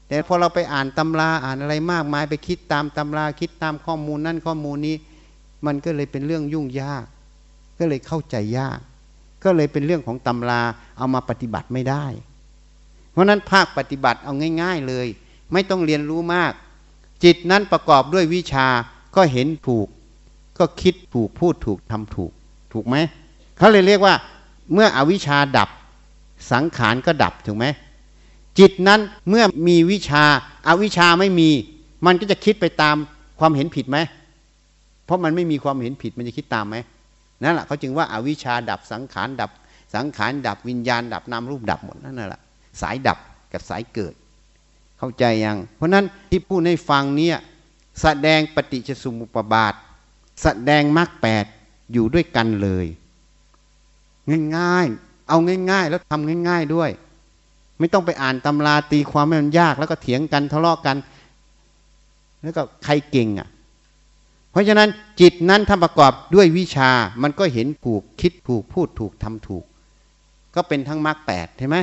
แต่พอเราไปอ่านตำราอ่านอะไรมากมายไปคิดตามตำราคิดตามข้อมูลนั่นข้อมูลนี้ มันก็เลยเป็นเรื่องยุ่งยาก ก็เลยเข้าใจยาก ก็เลยเป็นเรื่องของตำราเอามาปฏิบัติไม่ได้ เพราะนั้นภาคปฏิบัติเอาง่าย ๆเลย ไม่ต้องเรียนรู้มาก จิตนั้นประกอบด้วยวิชาก็เห็นถูก ก็คิดถูกพูดถูกทำถูก ถูกไหมเขาเลยเรียกว่า เมื่ออวิชาดับ สังขารก็ดับถูกไหมจิตนั้นเมื่อมีวิชาอาวิชาไม่มี มันก็จะคิดไปตามความเห็นผิดไหมเพราะมันไม่มีความเห็นผิดมันจะคิดตามไหม นั่นแหละเขาจึงว่าอาวิชาดับสังขารดับ สังขารดับวิญญาณ ดับนามรูปดับหมดนั่นแหละสายดับกับสายเกิด เข้าใจยัง เพราะนั้นที่พูดให้ฟังเนี่ยแสดงปฏิจสมุปบาท แสดงมรรคแปดอยู่ด้วยกันเลย ง่ายๆ เอาง่าย ๆ แล้วทำง่าย ๆด้วย ไม่ต้องไปอ่านตำราตีความให้มันยากแล้วก็เถียงกันทะเลาะกกัน แล้วก็ใครเก่งอะ ราะฉะนั้นจิตนั้นถ้าประกอบด้วยวิชา มันก็เห็นถูกคิดถูกพูดถูกทำถูก ก็เป็นทั้งมรรคแปดใช่ไหม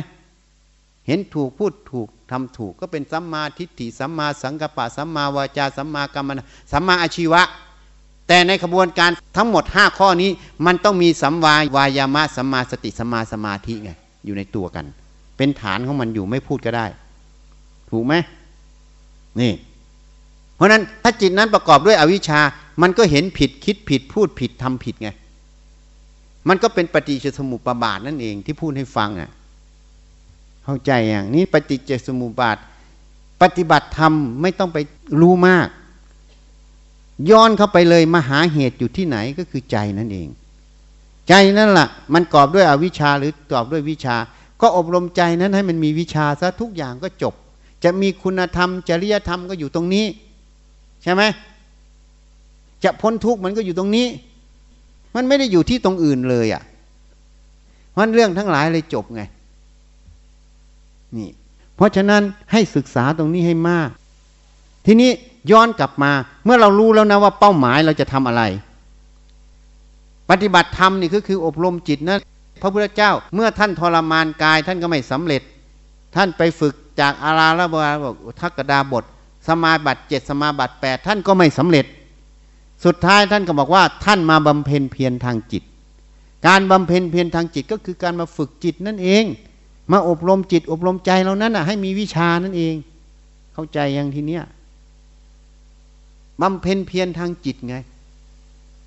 เห็นถูกพูดถูกทำถูก ก็เป็นสัมมาทิฏฐิสัมมาสังกัปปะสัมมาวาจาสัมมากรรมนะสัมมาอาชีวะ แต่ในขบวนการทั้งหมดห้าข้อนี้ มันต้องมีสัมวาวายามะสัมมาสติสัมมาสมาธิไงอยู่ในตัวกัน เป็นฐานของมันอยู่ไม่พูดก็ได้ ถูกไหมนี่ ราะนั้นถ้าจิตนั้นประกอบด้วยอวิชชา มันก็เห็นผิดคิดผิดพูดผิดทำผิดไง มันก็เป็นปฏิจจสมุปบาทนั่นเองที่พูดให้ฟังอะ เข้าใจอย่างนี้ปฏิจจสมุปบาท ปฏิบัติธรรมไม่ต้องไปรู้มาก ย้อนเข้าไปเลยมาหาเหตุอยู่ที่ไหนก็คือใจนั่นเอง ใจนั่นแหละมันกรอบด้วยอวิชชาหรือกรอบด้วยวิชา ก็อบรมใจนั้นให้มันมีวิชาซะทุกอย่างก็จบ จะมีคุณธรรมจริยธรรมก็อยู่ตรงนี้ ใช่ไหมจะพ้นทุกข์มันก็อยู่ตรงนี้ มันไม่ได้อยู่ที่ตรงอื่นเลยอะ่ะมันเรื่องทั้งหลายเลยจบไง นี่ เพราะฉะนั้นให้ศึกษาตรงนี้ให้มาก ทีนี้ย้อนกลับมา เมื่อเรารู้แล้วนะว่าเป้าหมายเราจะทำอะไร ปฏิบัติธรรมนี่ก็คืออบรมจิตนะพระพุทธเจ้า เมื่อท่านทรมานกาย ท่านก็ไม่สำเร็จ ท่านไปฝึกจากอาราละบบอกทักกดาบท สมาบัติเจ็ดสมาบัติแปดท่านก็ไม่สำเร็จ สุดท้ายท่านก็บอกว่าท่านมาบำเพ็ญเพียรทางจิต การบำเพ็ญเพียรทางจิตก็คือการมาฝึกจิตนั่นเอง มาอบรมจิตอบรมใจเรานั้นนะให้มีวิชานั่นเอง เข้าใจยังทีเนี้ยบำเพ็ญเพียรทางจิตไง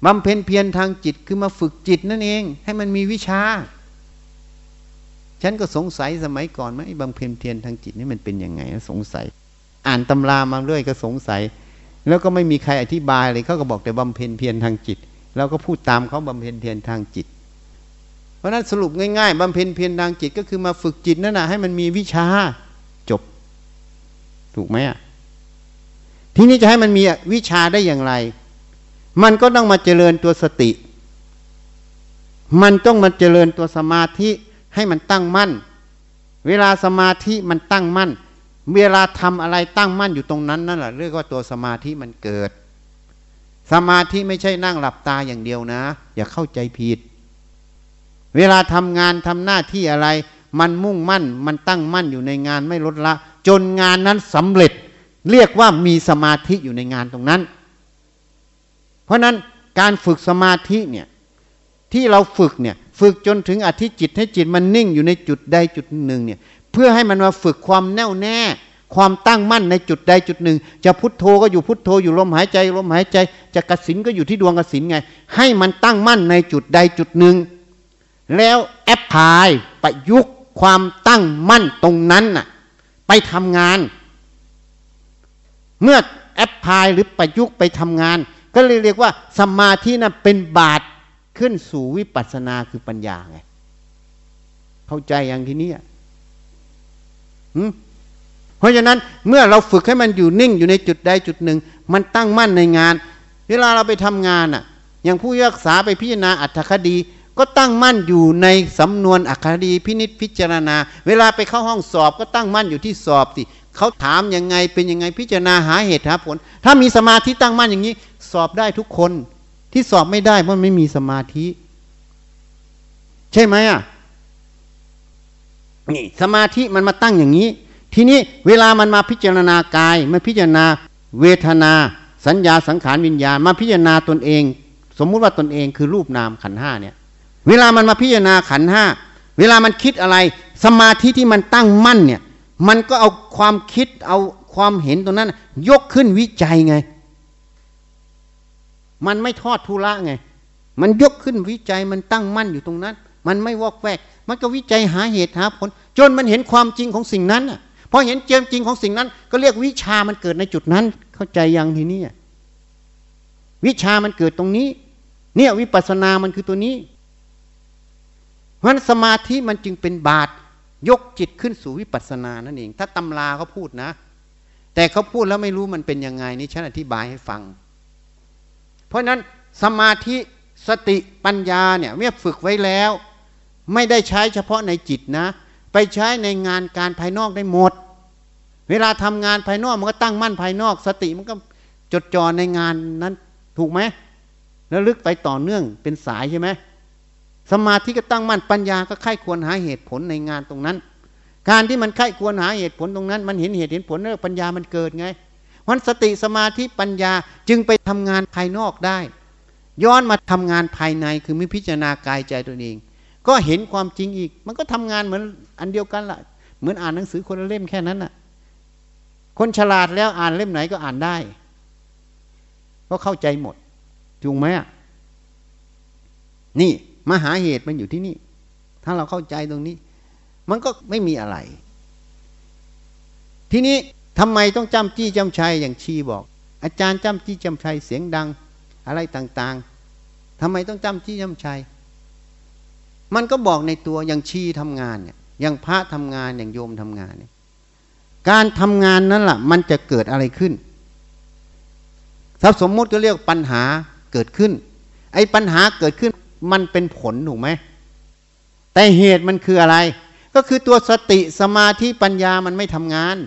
บำเพ็ญเพียรทางจิตคือมาฝึกจิตนั่นเอง ให้มันมีวิชา ฉันก็สงสัยสมัยก่อนไหมบำเพ็ญเพียรทางจิตนี่มันเป็นยังไงสงสัย อ่านตำรามาเรื่อยก็สงสัย แล้วก็ไม่มีใครอธิบายเลยเขาก็บอกแต่บำเพ็ญเพียรทางจิตเราก็พูดตามเขาบำเพ็ญเพียรทางจิต เพราะนั้นสรุปง่ายๆบำเพ็ญเพียรทางจิตก็คือมาฝึกจิตนั่นนะให้มันมีวิชาจบ ถูกไหมอะทีนี้จะให้มันมีวิชาได้อย่างไร มันก็ต้องมาเจริญตัวสติ มันต้องมาเจริญตัวสมาธิให้มันตั้งมั่น เวลาสมาธิมันตั้งมั่น เวลาทำอะไรตั้งมั่นอยู่ตรงนั้นนั่นแหละเรียกว่าตัวสมาธิมันเกิด สมาธิไม่ใช่นั่งหลับตาอย่างเดียวนะ อย่าเข้าใจผิด เวลาทำงานทำหน้าที่อะไร มันมุ่งมั่นมันตั้งมั่นอยู่ในงานไม่ลดละ จนงานนั้นสำเร็จ เรียกว่ามีสมาธิอยู่ในงานตรงนั้น เพราะนั้นการฝึกสมาธิเนี่ยที่เราฝึกเนี่ยฝึกจนถึงอธิจิตให้จิตมันนิ่งอยู่ในจุดใดจุดหนึ่งเนี่ย พื่อให้มันมาฝึกความแน่วแน่ ความตั้งมั่นในจุดใดจุดหนึ่ง จะพุทโธก็อยู่พุทโธอยู่ลมหายใจลมหายใจ จะกสินก็อยู่ที่ดวงกสินไง ให้มันตั้งมั่นในจุดใดจุดหนึ่ง แล้วแอปพลายประยุกต์ความตั้งมั่นตรงนั้นน่ะไปทำงาน เมื่อแอปพลายหรือประยุกต์ไปทำงาน ก็เลยเรียกว่าสมาธินะ่ะเป็นบาทขึ้นสู่วิปัสสนาคือปัญญาไง เข้าใจอย่างที่นี้ เพราะฉะนั้นเมื่อเราฝึกให้มันอยู่นิ่งอยู่ในจุดใดจุดหนึ่ง มันตั้งมั่นในงาน เวลาเราไปทำงานอะ อย่างผู้รักษาไปพิจารณาอัตถคดี ก็ตั้งมั่นอยู่ในสำนวนอัตคดีพินิษพิจารณา เวลาไปเข้าห้องสอบก็ตั้งมั่นอยู่ที่สอบสิเขาถามยังไงเป็นยังไงพิจารณาหาเหตุหาผล ถ้ามีสมาธิตั้งมั่นอย่างนี้ สอบได้ทุกคนที่สอบไม่ได้เพราะไม่มีสมาธิ ใช่ไหมอะ นี่สมาธิมันมาตั้งอย่างนี้ ทีนี้เวลามันมาพิจารณากายมาพิจารณาเวทนา สัญญาสังขารวิญญาณ มาพิจารณาตนเอง สมมุติว่าตนเองคือรูปนามขันห้าเนี่ย เวลามันมาพิจารณาขันห้าเวลามันคิดอะไร สมาธิที่มันตั้งมั่นเนี่ย มันก็เอาความคิดเอาความเห็นตรงนั้น ยกขึ้นวิจัยไง มันไม่ทอดทุระไง มันยกขึ้นวิจัยมันตั้งมั่นอยู่ตรงนั้น มันไม่วอกแวก มันก็วิจัยหาเหตุหาผล จนมันเห็นความจริงของสิ่งนั้นพอเห็นเจมจริงของสิ่งนั้น ก็เรียกวิชามันเกิดในจุดนั้น เข้าใจยังทีนี้วิชามันเกิดตรงนี้ เนี่ยวิปัสสนามันคือตัวนี้เพราะนั้นสมาธิมันจึงเป็นบาตรยกจิตขึ้นสู่วิปัสสนานั่นเอง ถ้าตำราเขาพูดนะ แต่เขาพูดแล้วไม่รู้มันเป็นยังไงนี่ฉันอธิบายให้ฟัง เพราะนั้นสมาธิสติปัญญาเนี่ยเมื่อฝึกไว้แล้ว ไม่ได้ใช้เฉพาะในจิตนะ ไปใช้ในงานการภายนอกได้หมด เวลาทำงานภายนอกมันก็ตั้งมั่นภายนอก สติมันก็จดจ่อในงานนั้นถูกไหมแล้วลึกไปต่อเนื่องเป็นสายใช่ไหมสมาธิก็ตั้งมั่นปัญญาก็ไข้ควรหาเหตุผลในงานตรงนั้น การที่มันไข้ควรหาเหตุผลตรงนั้น มันเห็นเหตุเห็นผลแล้วปัญญามันเกิดไงวันสติสมาธิปัญญาจึงไปทำงานภายนอกได้ ย้อนมาทำงานภายในคือมิพิจารณากายใจตัวเอง ก็เห็นความจริงอีก มันก็ทำงานเหมือนอันเดียวกันละเหมือนอ่านหนังสือคนละเล่มแค่นั้นน่ะ คนฉลาดแล้วอ่านเล่มไหนก็อ่านได้ก็เข้าใจหมดจูงไหมอะนี่มหาเหตุมันอยู่ที่นี่ ถ้าเราเข้าใจตรงนี้ มันก็ไม่มีอะไร ทีนี้ทำไมต้องจำจี้จำชัยอย่างชีบอก อาจารย์จำจี้จำชัยเสียงดัง อะไรต่างๆทำไมต้องจำจี้จำชัย มันก็บอกในตัวอย่างชีทำงานเนี่ยอย่างพระทำงานอย่างโยมทำงานเนี่ยการทำงานนั้นละ่ะ มันจะเกิดอะไรขึ้นถ้าสมมุติก็เรียกปัญหาเกิดขึ้น ไอ้ปัญหาเกิดขึ้น มันเป็นผลถูกไหมแต่เหตุมันคืออะไร ก็คือตัวสติสมาธิปัญญามันไม่ทำงาน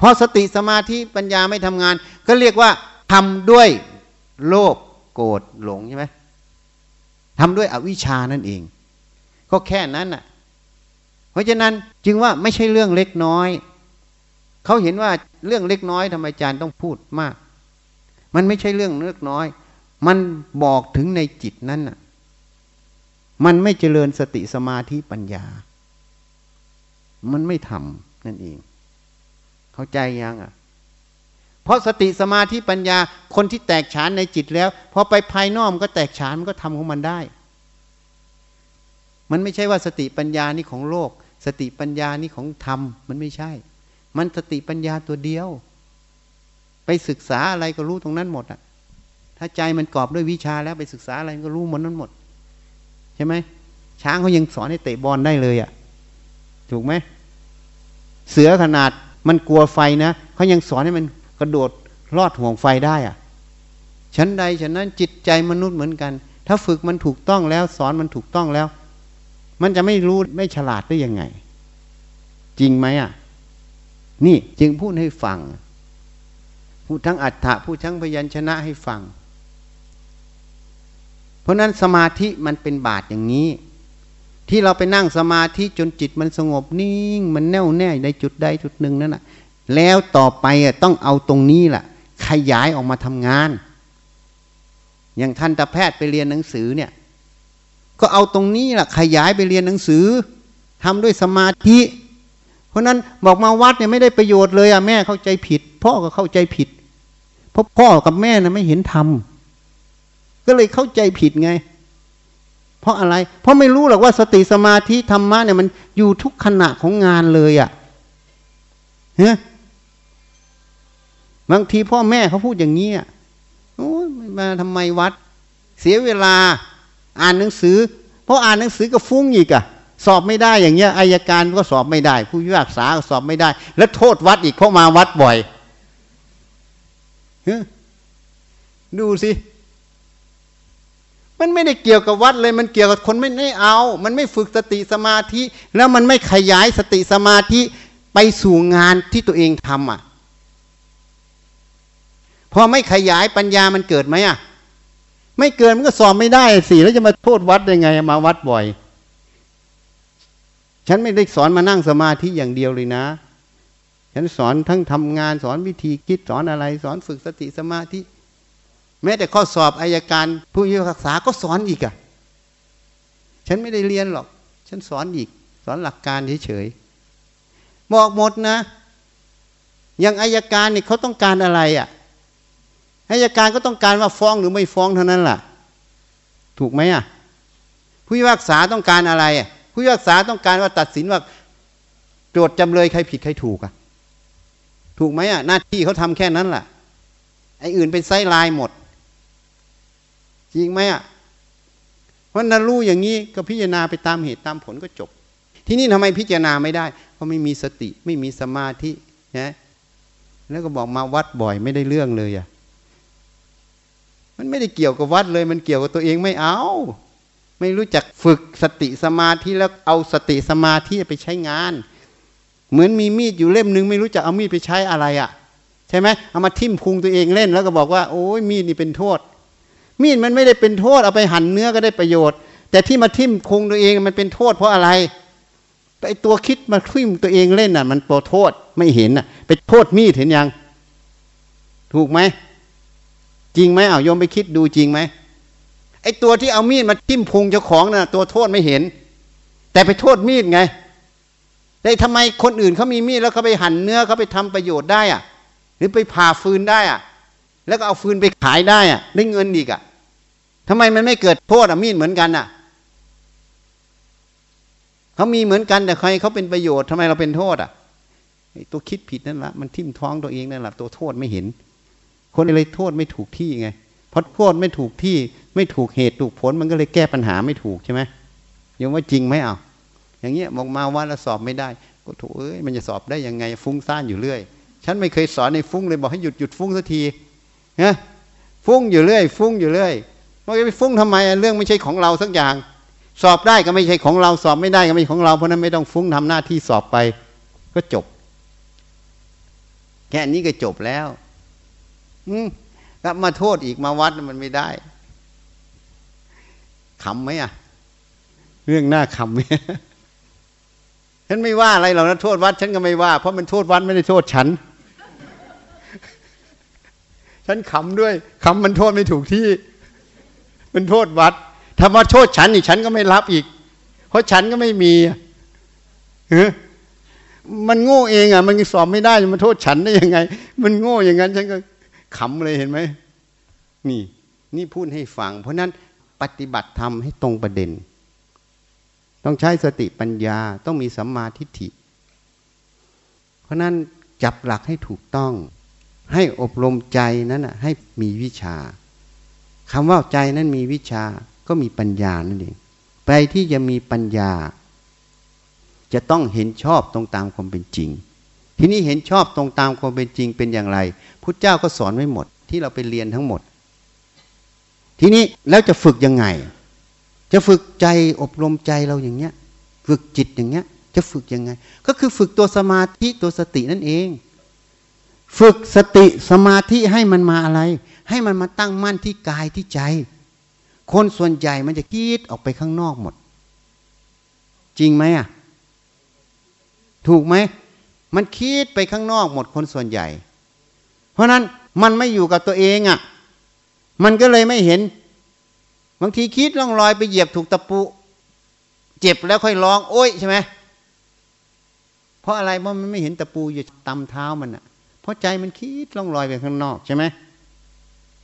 พอพอสติสมาธิปัญญาไม่ทำงาน ก็เรียกว่าทำด้วยโลภโกรธหลงใช่ไหม ทำด้วยอวิชานั่นเอง ก็แค่นั้นน่ะ เพราะฉะนั้นจึงว่าไม่ใช่เรื่องเล็กน้อย เขาเห็นว่าเรื่องเล็กน้อยทำไมอาจารย์ต้องพูดมาก มันไม่ใช่เรื่องเล็กน้อย มันบอกถึงในจิตนั้นน่ะ มันไม่เจริญสติสมาธิปัญญา มันไม่ทำนั่นเอง เข้าใจยังอะ เพราะสติสมาธิปัญญาคนที่แตกฉานในจิตแล้วพอไปภายนอกมันก็แตกฉานมันก็ทำของมันได้ มันไม่ใช่ว่าสติปัญญานี่ของโลก สติปัญญานี่ของธรรม มันไม่ใช่ มันสติปัญญาตัวเดียว ไปศึกษาอะไรก็รู้ตรงนั้นหมดอะ ถ้าใจมันกรอบด้วยวิชาแล้วไปศึกษาอะไรก็รู้หมดนั้นหมด ใช่ไหมช้างเขายังสอนให้เตะบอลได้เลยอะ ถูกไหมเสือขนาดมันกลัวไฟนะเขายังสอนให้มัน กระโดดรอดห่วงไฟได้อะฉันใดฉันนั้นจิตใจมนุษย์เหมือนกัน ถ้าฝึกมันถูกต้องแล้ว สอนมันถูกต้องแล้ว มันจะไม่รู้ไม่ฉลาดได้ยังไง จริงไหมอะ นี่จึงพูดให้ฟัง พูดทั้งอัฏฐะพูดทั้งพยัญชนะให้ฟัง เพราะนั้นสมาธิมันเป็นบาตอย่างนี้ ที่เราไปนั่งสมาธิจนจิตมันสงบนิ่ง มันแน่วแน่ในจุดใดจุดหนึ่งนั่นแหะ แล้วต่อไปต้องเอาตรงนี้แหละขยายออกมาทำงาน อย่างทันตแพทย์ไปเรียนหนังสือเนี่ย ก็เอาตรงนี้แหละขยายไปเรียนหนังสือทำด้วยสมาธิ เพราะนั้นบอกมาวัดเนี่ยไม่ได้ประโยชน์เลยอะแม่เข้าใจผิด พ่อก็เข้าใจผิด เพราะพ่อกับแม่นะไม่เห็นทำก็เลยเข้าใจผิดไง เพราะอะไร เพราะไม่รู้หรอกว่าสติสมาธิธรรมะเนี่ยมันอยู่ทุกขณะของงานเลยอะ่ะเฮ้ บางทีพ่อแม่เขาพูดอย่างนี้โอ้ยมาทำไมวัด เสียเวลาอ่านหนังสือ เพราะอ่านหนังสือก็ฟุ้งอีกอะสอบไม่ได้อย่างเงี้ยอายการก็สอบไม่ได้ ผู้พิพากษาก็สอบไม่ได้ แล้วโทษวัดอีกเพราะมาวัดบ่อยดูสิ มันไม่ได้เกี่ยวกับวัดเลย มันเกี่ยวกับคนไม่ได้เอา มันไม่ฝึกสติสมาธิ แล้วมันไม่ขยายสติสมาธิไปสู่งานที่ตัวเองทำอะ พอไม่ขยายปัญญามันเกิดไหมอะ ไม่เกิดมันก็สอบไม่ได้สิแล้วจะมาโทษวัดได้ไง มาวัดบ่อย ฉันไม่ได้สอนมานั่งสมาธิอย่างเดียวเลยนะ ฉันสอนทั้งทำงานสอนวิธีคิดสอนอะไรสอนฝึกสติสมาธิ แม้แต่ข้อสอบอายการ ผู้พิพากษาก็สอนอีกอะฉันไม่ได้เรียนหรอก ฉันสอนอีก สอนหลักการเฉยๆบอกหมดนะอย่างอายการเนี่ยเขาต้องการอะไรอะ่ะ อายการก็ต้องการว่าฟ้องหรือไม่ฟ้องเท่านั้นแหละถูกไหมอะ ผู้พิพากษาต้องการอะไร ผู้พิพากษาต้องการว่าตัดสินว่าโจทย์จำเลยใครผิดใครถูกอะ ถูกไหมอะ หน้าที่เขาทำแค่นั้นแหละไอ้อื่นเป็นไซไลน์หมด จริงไหมอะเพราะนั้นรู้อย่างนี้ก็พิจารณาไปตามเหตุตามผลก็จบ ที่นี่ทำไมพิจารณาไม่ได้ เพราะไม่มีสติไม่มีสมาธินะแล้วก็บอกมาวัดบ่อยไม่ได้เรื่องเลยอะ มันไม่ได้เกี่ยวกับวัดเลย มันเกี่ยวกับตัวเองไม่เอา ไม่รู้จักฝึกสติสมาธิแล้วเอาสติสมาธิไปใช้งาน เหมือนมีมีดอยู่เล่มหนึ่งไม่รู้จักเอามีดไปใช้อะไรอะ่ะ ใช่ไหมเอามาทิ่มพุงตัวเองเล่นแล้วก็บอกว่า โอ้ยมีดนี่เป็นโทษ มีดมันไม่ได้เป็นโทษเอาไปหั่นเนื้อก็ได้ประโยชน์ แต่ที่มาทิ่มพุงตัวเองมันเป็นโทษเพราะอะไรไอตัวคิดมาทิ่มตัวเองเล่นอะ มันโปรโทษไม่เห็นอะ ไปโทษมีดเห็นยัง ถูกไหม จริงไหมเอาโยมไปคิดดูจริงไหมไอตัวที่เอามีดมาทิ่มพุงเจ้าของนะ่ะ ตัวโทษไม่เห็น แต่ไปโทษมีดไงแต่ทำไมคนอื่นเขามีมีดแล้วเขาไปหั่นเนื้อเขาไปทำประโยชน์ได้อะหรือไปผ่าฟืนได้อะแล้วก็เอาฟืนไปขายได้อะได้เงินอีกอะทำไมมันไม่เกิดโทษอะมีดเหมือนกันอะเขามีเหมือนกันแต่ใครเขาเป็นประโยชน์ทำไมเราเป็นโทษอะตัวคิดผิดนั่นแหละมันทิ่มท้องตัวเองนั่นแหละตัวโทษไม่เห็น คนเลยโทษไม่ถูกที่ไงเพราะโทษไม่ถูกที่ไม่ถูกเหตุถูกผลมันก็เลยแก้ปัญหาไม่ถูกใช่ไหมยังว่าจริงไหมเอาอย่างเงี้ยบอกมาว่าเราสอบไม่ได้ ก็ถูกเอ้ยมันจะสอบได้ยังไงฟุ้งซ่านอยู่เรื่อย ฉันไม่เคยสอนในฟุ้งเลยบอกให้หยุดหยุดฟุ้งสักทีนะฟุ้งอยู่เรื่อย ฟุ้งอยู่เรื่อยมันจะไปฟุ้งทำไมเรื่องไม่ใช่ของเราสักอย่าง สอบได้ก็ไม่ใช่ของเรา สอบไม่ได้ก็ไม่ใช่ของเราเพราะนั้นไม่ต้องฟุ้งทำหน้าที่สอบไป ก็จบ แค่นี้ก็จบแล้ว อืมแล้วมาโทษอีกมาวัดมันไม่ได้ขำไหมอะ เรื่องหน้าขำเนี่ยฉันไม่ว่าอะไรหรอกนะโทษวัด ฉันก็ไม่ว่า เพราะมันโทษวัดไม่ได้โทษฉัน ฉันขำด้วยขำมันโทษไม่ถูกที่ มันโทษวัดถ้ามาโทษฉันอีกฉันก็ไม่รับอีก เพราะฉันก็ไม่มีเออมันโง่เองอะ มันสอบไม่ได้มันโทษฉันได้ยังไง มันโง่อย่างนั้นฉันก็ ขำเลยเห็นไหมนี่ นี่พูดให้ฟัง เพราะนั้นปฏิบัติธรรมให้ตรงประเด็น ต้องใช้สติปัญญาต้องมีสัมมาทิฏฐิ เพราะนั้นจับหลักให้ถูกต้อง ให้อบรมใจนั้นนะให้มีวิชาคำว่าใจนั้นมีวิชาก็มีปัญญานั่นเองไปที่จะมีปัญญา จะต้องเห็นชอบตรงตามความเป็นจริง ทีนี้เห็นชอบตรงตามความเป็นจริงเป็นอย่างไรพุทธเจ้าก็สอนไว้หมด ที่เราไปเรียนทั้งหมด ทีนี้แล้วจะฝึกยังไง จะฝึกใจอบรมใจเราอย่างเงี้ย ฝึกจิตอย่างเงี้ย จะฝึกยังไง ก็คือฝึกตัวสมาธิตัวสตินั่นเอง ฝึกสติสมาธิให้มันมาอะไร ให้มันมาตั้งมั่นที่กายที่ใจ คนส่วนใหญ่มันจะคิดออกไปข้างนอกหมด จริงไหมอะ ถูกไหม มันคิดไปข้างนอกหมดคนส่วนใหญ่ เพราะนั้นมันไม่อยู่กับตัวเองอะ มันก็เลยไม่เห็น บางทีคิดล่องลอยไปเหยียบถูกตะปูเจ็บแล้วค่อยร้อง โอ้ยใช่ไหมเพราะอะไรเพราะมันไม่เห็นตะปูอยู่ตำเท้ามันอะ เพราะใจมันคิดล่องลอยไปข้างนอกใช่ไหม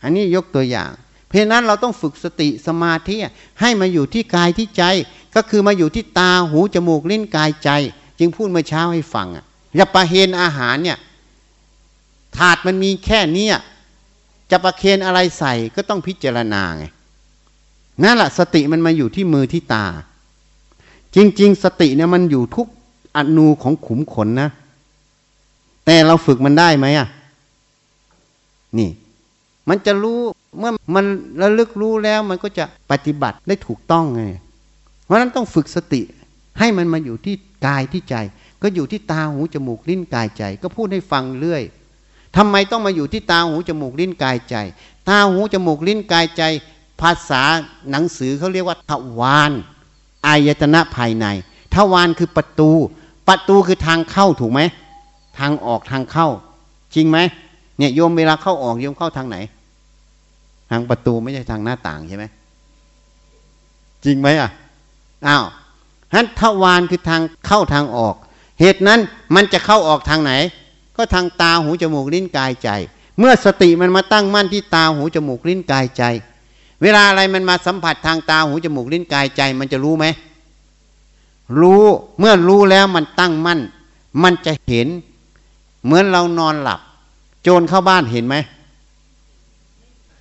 อันนี้ยกตัวอย่าง เพราะนั้นเราต้องฝึกสติสมาธิให้มาอยู่ที่กายที่ใจ ก็คือมาอยู่ที่ตาหูจมูกลิ้นกายใจ จึงพูดเมื่อเช้าให้ฟังอะ อย่าประเฮนอาหารเนี่ย ถาดมันมีแค่นี้จะประเคนอะไรใส่ก็ต้องพิจารณาไงนั่นแหละสติมันมาอยู่ที่มือที่ตา จริง ๆ สติเนี่ยมันอยู่ทุกอนูของขุมขนนะ แต่เราฝึกมันได้ไหมอะ นี่ มันจะรู้เมื่อมันระลึกรู้แล้วมันก็จะปฏิบัติได้ถูกต้องไง เพราะนั้นต้องฝึกสติให้มันมาอยู่ที่กายที่ใจ ก็อยู่ที่ตาหูจมูกลิ้นกายใจ ก็พูดให้ฟังเรื่อยทำไมต้องมาอยู่ที่ตาหูจมูกลิ้นกายใจ ตาหูจมูกลิ้นกายใจ ภาษาหนังสือเขาเรียกว่าทวารอายตนะภายในทวารคือประตู ประตูคือทางเข้าถูกไหมทางออกทางเข้า จริงไหมเนี่ยโยมเวลาเข้าออกโยมเข้าทางไหน ทางประตูไม่ใช่ทางหน้าต่างใช่ไหมจริงไหมอะอ้าวนั้นทวารคือทางเข้าทางออก เหตุนั้นมันจะเข้าออกทางไหน ก็ทางตาหูจมูกลิ้นกายใจ เมื่อสติมันมาตั้งมั่นที่ตาหูจมูกลิ้นกายใจ เวลาอะไรมันมาสัมผัสทางตาหูจมูกลิ้นกายใจ มันจะรู้ไหมรู้เมื่อรู้แล้วมันตั้งมั่น มันจะเห็น เหมือนเรานอนหลับ โจรเข้าบ้านเห็นไหม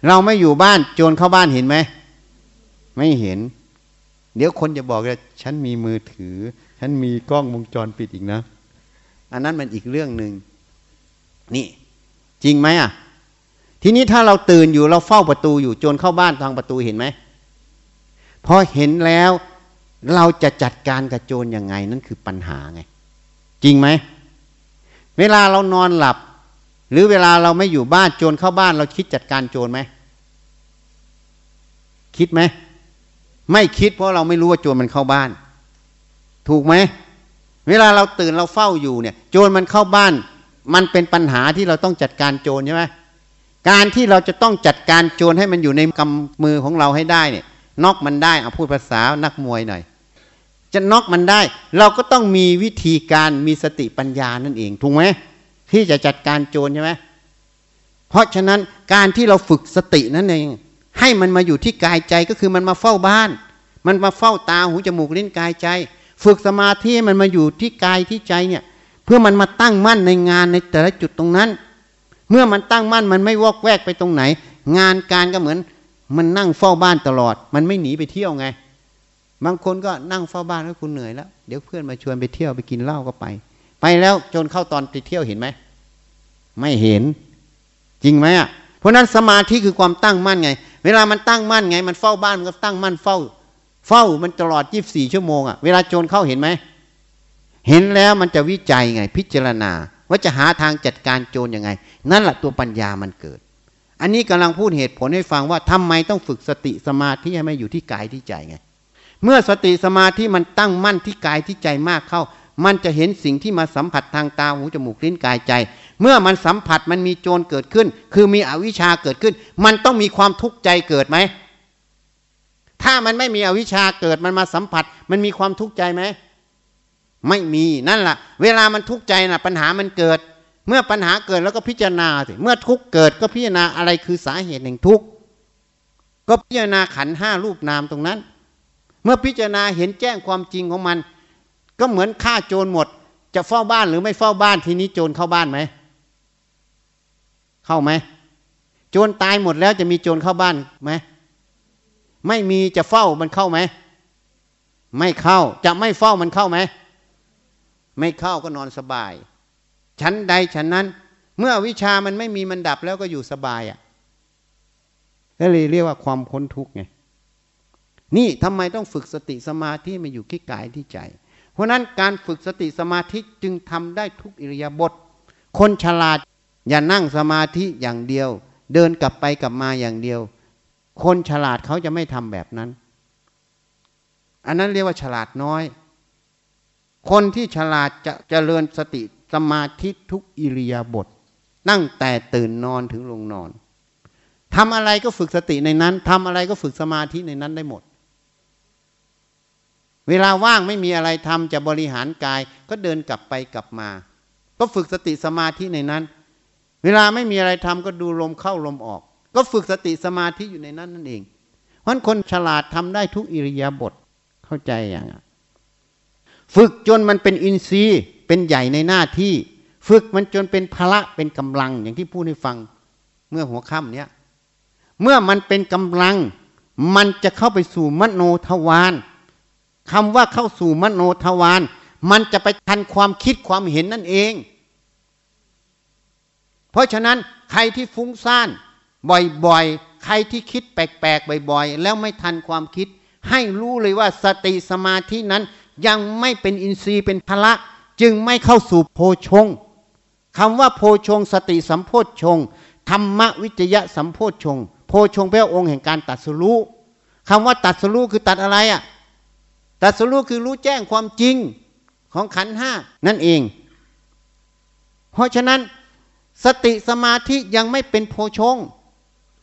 เราไม่อยู่บ้านโจรเข้าบ้านเห็นไหมไม่เห็น เดี๋ยวคนจะบอกว่าฉันมีมือถือ ฉันมีกล้องวงจรปิดอีกนะ อันนั้นมันอีกเรื่องหนึ่งนี่ จริงไหมอะ ทีนี้ถ้าเราตื่นอยู่เราเฝ้าประตูอยู่โจรเข้าบ้านทางประตูเห็นไหมพอเห็นแล้วเราจะจัดการกับโจรยังไงนั่นคือปัญหาไง จริงไหมเวลาเรานอนหลับ หรือเวลาเราไม่อยู่บ้านโจรเข้าบ้าน เราคิดจัดการโจรไหมคิดไหมไม่คิดเพราะเราไม่รู้ว่าโจรมันเข้าบ้าน ถูกไหมเวลาเราตื่นเราเฝ้าอยู่เนี่ย โจรมันเข้าบ้าน มันเป็นปัญหาที่เราต้องจัดการโจรใช่ไหมการที่เราจะต้องจัดการโจรให้มันอยู่ในกำมือของเราให้ได้เนี่ยนอกมันได้เอาพูดภาษานักมวยหน่อย จะนอกมันได้ เราก็ต้องมีวิธีการมีสติปัญญานั่นเองถูกไหมที่จะจัดการโจรใช่ไหมเพราะฉะนั้นการที่เราฝึกสตินั่นเองให้มันมาอยู่ที่กายใจก็คือมันมาเฝ้าบ้าน มันมาเฝ้าตาหูจมูกลิ้นกายใจ ฝึกสมาธิมันมาอยู่ที่กายที่ใจเนี่ย เพื่อมันมาตั้งมั่นในงานในแต่ละจุดตรงนั้น เมื่อมันตั้งมั่นมันไม่วอกแวกไปตรงไหน งานการก็เหมือน มันนั่งเฝ้าบ้านตลอด มันไม่หนีไปเที่ยวไง บางคนก็นั่งเฝ้าบ้านแล้วคุณเหนื่อยแล้วเดี๋ยวเพื่อนมาชวนไปเที่ยวไปกินเหล้าก็ไป ไปแล้วจนเข้าตอนไปเที่ยวเห็นไหมไม่เห็น จริงไหมอะเพราะนั้นสมาธิคือความตั้งมั่นไง เวลามันตั้งมั่นไง มันเฝ้าบ้านมันก็ตั้งมั่นเฝ้า เฝ้ามันตลอดยี่บสี่ชั่วโมงอะเวลาโจรเข้าเห็นไหม เห็นแล้วมันจะวิจัยไง พิจารณา ว่าจะหาทางจัดการโจรยังไง นั่นแหละตัวปัญญามันเกิด อันนี้กำลังพูดเหตุผลให้ฟังว่าทำไมต้องฝึกสติสมาธิให้ไม่อยู่ที่กายที่ใจไง เมื่อสติสมาธิมันตั้งมั่นที่กายที่ใจมากเข้า มันจะเห็นสิ่งที่มาสัมผัสทางตาหูจมูกลิ้นกายใจ เมื่อมันสัมผัสมันมีโจรเกิดขึ้น คือมีอวิชชาเกิดขึ้น มันต้องมีความทุกข์ใจเกิดไหม ถ้ามันไม่มีอวิชชาเกิดมันมาสัมผัส มันมีความทุกข์ใจไหมไม่มีนั่นแหละเวลามันทุกข์ใจน่ะ ปัญหามันเกิด เมื่อปัญหาเกิดแล้วก็พิจารณาสิเมื่อทุกข์เกิดก็พิจารณาอะไรคือสาเหตุแห่งทุกข์ก็พิจารณาขันห้ารูปนามตรงนั้น เมื่อพิจารณาเห็นแจ้งความจริงของมัน ก็เหมือนฆ่าโจรหมด จะเฝ้าบ้านหรือไม่เฝ้าบ้านทีนี้โจรเข้าบ้านไหมเข้าไหมโจรตายหมดแล้วจะมีโจรเข้าบ้านไหม ไม่มีจะเฝ้ามันเข้าไหม ไม่เข้า จะไม่เฝ้ามันเข้าไหม ไม่เข้าก็นอนสบาย ชั้นใดชั้นนั้น เมื่อวิชามันไม่มีมันดับแล้วก็อยู่สบายอะ่ะก็เลยเรียกว่าความพ้นทุกข์ไง นี่ทำไมต้องฝึกสติสมาธิมาอยู่ที่กายที่ใจ เพราะนั้นการฝึกสติสมาธิจึงทำได้ทุกอิริยาบถ คนฉลาดอย่านั่งสมาธิอย่างเดียว เดินกลับไปกลับมาอย่างเดียว คนฉลาดเขาจะไม่ทำแบบนั้น อันนั้นเรียกว่าฉลาดน้อย คนที่ฉลาดจะเจริญสติสมาธิทุกอิริยาบถตั้งแต่ตื่นนอนถึงลงนอนทำอะไรก็ฝึกสติในนั้นทำอะไรก็ฝึกสมาธิในนั้นได้หมด เวลาว่างไม่มีอะไรทำจะบริหารกาย ก็เดินกลับไปกลับมา ก็ฝึกสติสมาธิในนั้น เวลาไม่มีอะไรทำก็ดูลมเข้าลมออก ก็ฝึกสติสมาธิอยู่ในนั้นนั่นเองเพราะคนฉลาดทำได้ทุกอิริยาบถเข้าใจอย่างฝึกจนมันเป็นอินทรีย์เป็นใหญ่ในหน้าที่ ฝึกมันจนเป็นพละเป็นกำลังอย่างที่พูดให้ฟังเมื่อหัวค่ำเนี้ยเมื่อมันเป็นกำลัง มันจะเข้าไปสู่มโนทวารคำว่าเข้าสู่มโนทวารมันจะไปทันความคิดความเห็นนั่นเอง เพราะฉะนั้นใครที่ฟุ้งซ่าน บ่อยๆ ใครที่คิดแปลกๆ บ่อยๆ แล้วไม่ทันความคิด ให้รู้เลยว่าสติสมาธินั้นยังไม่เป็นอินทรีย์เป็นพละ จึงไม่เข้าสู่โพชงคำว่าโพชงสติสัมโพชงธรรมวิจยะสัมโพชงโพชงแปลว่าองค์แห่งการตัดสู้คำว่าตัดสู้คือตัดอะไรอะ่ะตัดสู้คือรู้แจ้งความจริงของขันห้านั่นเอง เพราะฉะนั้นสติสมาธิยังไม่เป็นโพชง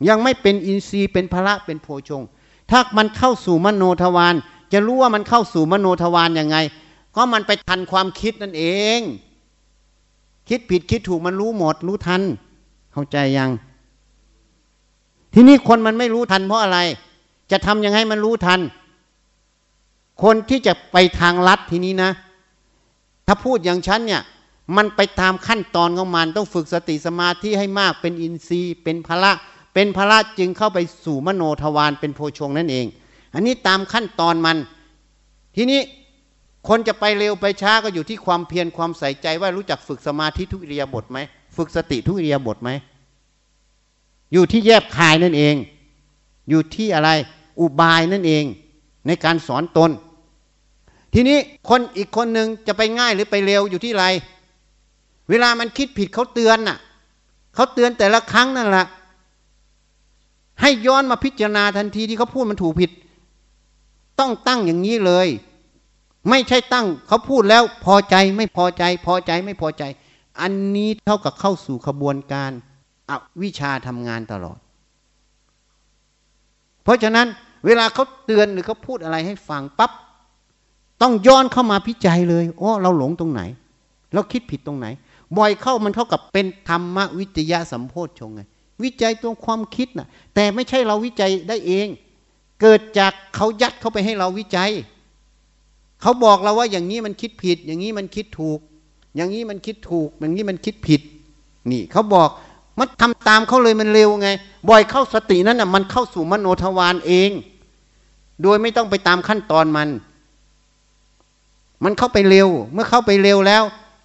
ยังไม่เป็นอินทรีย์เป็นพละเป็นโพชง ถ้ามันเข้าสู่มโนทวารจะรู้ว่ามันเข้าสู่มโนทวารยังไง ก็มันไปทันความคิดนั่นเอง คิดผิดคิดถูกมันรู้หมด รู้ทัน เข้าใจยัง ทีนี้คนมันไม่รู้ทันเพราะอะไร จะทำยังไงมันรู้ทัน คนที่จะไปทางลัดทีนี้นะ ถ้าพูดอย่างฉันเนี่ย มันไปตามขั้นตอนของมันต้องฝึกสติสมาธิให้มากเป็นอินทรีย์เป็นพละ เป็นพละจึงเข้าไปสู่มโนทวารเป็นโพชงนั่นเอง อันนี้ตามขั้นตอนมัน ทีนี้คนจะไปเร็วไปช้าก็อยู่ที่ความเพียรความใส่ใจว่ารู้จักฝึกสมาธิทุกอิริยบถไหมฝึกสติทุกอิริยบถไหมอยู่ที่แยบคายนั่นเอง อยู่ที่อะไรอุบายนั่นเองในการสอนตน ทีนี้คนอีกคนหนึ่งจะไปง่ายหรือไปเร็วอยู่ที่ไร เวลามันคิดผิดเขาเตือนน่ะเขาเตือนแต่ละครั้งนั่นแหละ ให้ย้อนมาพิจารณาทันทีที่เขาพูดมันถูกผิด ต้องตั้งอย่างนี้เลย ไม่ใช่ตั้งเขาพูดแล้วพอใจไม่พอใจ พอใจไม่พอใจ อันนี้เท่ากับเข้าสู่ขบวนการอวิชาทำงานตลอด เพราะฉะนั้นเวลาเขาเตือนหรือเขาพูดอะไรให้ฟังปับ๊บต้องย้อนเข้ามาพิจัยเลยโอ้เราหลงตรงไหน เราคิดผิดตรงไหน บ่อยเข้ามันเท่ากับเป็นธรรมวิจยะสัมโพชฌงไง วิจัยตรงความคิดนะ่ะแต่ไม่ใช่เราวิจัยได้เอง เกิดจากเขายัดเข้าไปให้เราวิจัย เขาบอกเราว่าอย่างนี้มันคิดผิด อย่างนี้มันคิดถูก อย่างนี้มันคิดถูก อย่างนี้มันคิดผิด นี่เขาบอกมันทำตามเขาเลยมันเร็วไง บ่อยเข้าสตินั้นอะมันเข้าสู่มโนทวารเอง โดยไม่ต้องไปตามขั้นตอนมัน มันเข้าไปเร็ว เมื่อเข้าไปเร็วแล้ว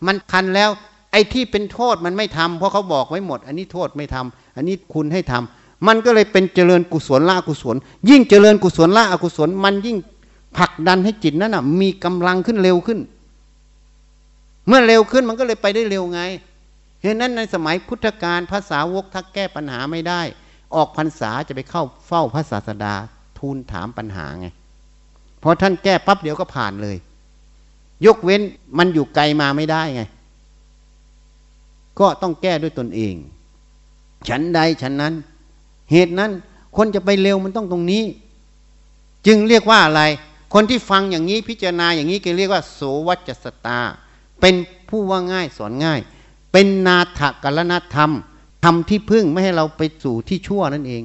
มันทันแล้ว ไอ้ที่เป็นโทษมันไม่ทำเพราะเขาบอกไว้หมด อันนี้โทษไม่ทำ อันนี้คุณให้ทำมันก็เลยเป็นเจริญกุศลละกุศล ยิ่งเจริญกุศลละอกุศล มันยิ่งผลักดันให้จิตนั้นอะ มีกำลังขึ้นเร็วขึ้น เมื่อเร็วขึ้นมันก็เลยไปได้เร็วไงเหตุนั้นในสมัยพุทธกาลภาษาวกทักแก้ปัญหาไม่ได้ ออกพรรษาจะไปเข้าเฝ้าพระศาสดาทูลถามปัญหาไงพอท่านแก้ปั๊บเดี๋ยวก็ผ่านเลย ยกเว้นมันอยู่ไกลมาไม่ได้ไง ก็ต้องแก้ด้วยตนเอง ฉันใดฉันนั้น เหตุนั้นคนจะไปเร็วมันต้องตรงนี้ จึงเรียกว่าอะไร คนที่ฟังอย่างนี้พิจารณาอย่างนี้ก็เรียกว่า โสวัจสตา เป็นผู้ว่าง่ายสอนง่าย เป็นนาถกรณธรรมทำที่พึ่งไม่ให้เราไปสู่ที่ชั่วนั่นเอง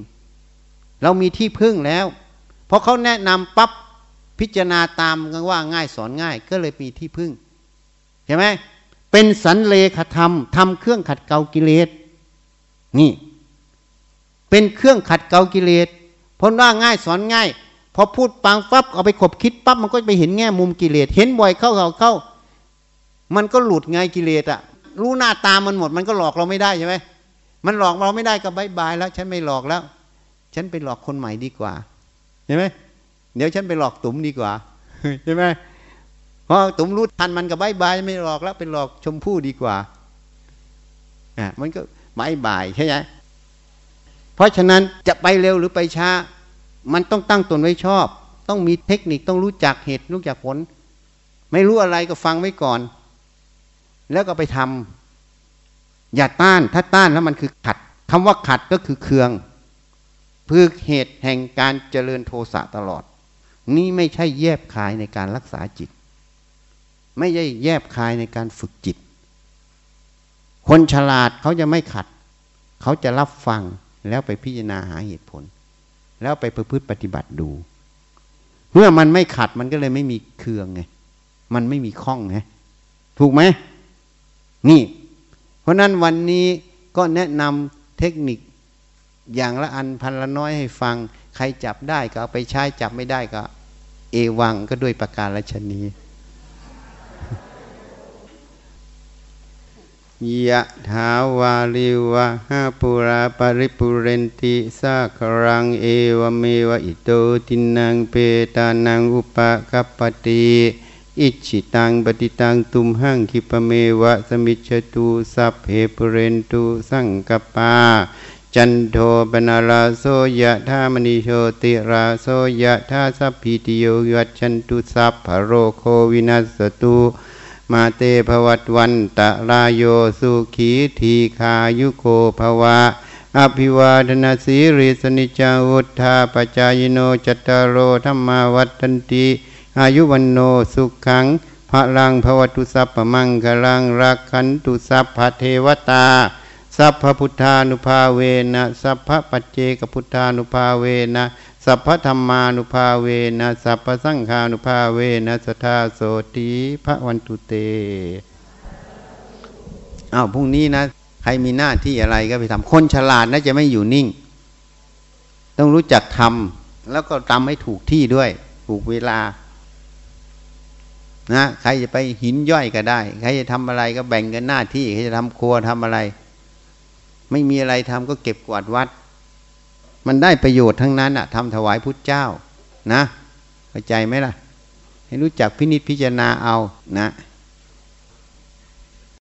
เรามีที่พึ่งแล้วพอเขาแนะนำปั๊บพิจารณาตามกันว่าง่ายสอนง่าย ก็เลยมีที่พึ่งเห็นไหมเป็นสันเลขธรรมทำเครื่องขัดเกลากิเลส นี่ เป็นเครื่องขัดเกลากิเลสเพราะว่าง่ายสอนง่าย พอพูดปังปั๊บเอาไปขบคิดปั๊บมันก็ไปเห็นแง่มุมกิเลสเห็นบ่อยเข้าเข้าเข้า มันก็หลุดไงกิเลสอะรู้หน้าตามันหมด มันก็หลอกเราไม่ได้ใช่ไหมมันหลอกเราไม่ได้ก็บายบายแล้ว ฉันไม่หลอกแล้ว ฉันไปหลอกคนใหม่ดีกว่าเห็นไหมเดี๋ยวฉันไปหลอกตุ๋มดีกว่าใช่ไหมเพราะตุ๋มรู้ทันมันกับบายบายไม่หลอกแล้วเป็นหลอกชมพู่ดีกว่าอะมันก็ บายบายใช่ไหมเพราะฉะนั้นจะไปเร็วหรือไปช้า มันต้องตั้งตนไว้ชอบ ต้องมีเทคนิคต้องรู้จักเหตุรู้จักผล ไม่รู้อะไรก็ฟังไว้ก่อน แล้วก็ไปทำอย่าต้านถ้าต้านแล้วมันคือขัดคำว่าขัดก็คือเคืองพื่อเหตุแห่งการเจริญโทสะตลอด นี่ไม่ใช่แยบคายในการรักษาจิต ไม่ใช่แยบคายในการฝึกจิต คนฉลาดเขาจะไม่ขัด เขาจะรับฟังแล้วไปพิจารณาหาเหตุผล แล้วไปประพฤติปฏิบัติดู เมื่อมันไม่ขัดมันก็เลยไม่มีเคืองไง มันไม่มีข้องไงถูกไหมนี่ เพราะนั้นวันนี้ก็แนะนำเทคนิคอย่างละอันพันละน้อยให้ฟัง ใครจับได้ก็เอาไปใช้จับไม่ได้ก็ เอวังก็ด้วยประการละชนี ยะถาวาริวะหาปูรา ปะริปูเรนติสาคะรังเอวะเมวะอิโต ทินนังเปตานังอุปะกัปปะติอิจฉิตังปัตถิตังตุมหัง ขิปปะเมวะ สะมิชฌะตุสัพเพปูเรนตุสังกัปปาจันโทปัณณะระโสยะถา มะณิโชติระโสยะถาสัพพีติโย วิวัชชันตุสัพพะโรโควินัสตุ มาเตภวัตวันตะลาโยสุขีทีขายุโกภวะ อภิวาทนาสีริสนิจังุธาปจายโนจัตตารโอธรรมาวัตันติอายุวันโนสุขังพระลังภวตุสัพพมังคลังรักขันตุสัพพเทวตา สัพพพุทธานุภาเวนะสัพพปัจเจกพุทธานุภาเวนะ สัพพธรรมานุภาเวนะสัพพสังฆานุภาเวนะสทาโสตีพระวันตุเตอ้าวพรุ่งนี้นะใครมีหน้าที่อะไรก็ไปทำคนฉลาดนะจะไม่อยู่นิ่ง ต้องรู้จักทำแล้วก็ทำให้ถูกที่ด้วย ถูกเวลา นะใครจะไปหินย่อยก็ได้ ใครจะทำอะไรก็แบ่งกันหน้าที่ ใครจะทำครัวทำอะไร ไม่มีอะไรทำก็เก็บกวาดวัด มันได้ประโยชน์ทั้งนั้นอะทำถวายพุทธเจ้านะเข้าใจไหมล่ะ ให้รู้จักพินิจพิจารณาเอานะ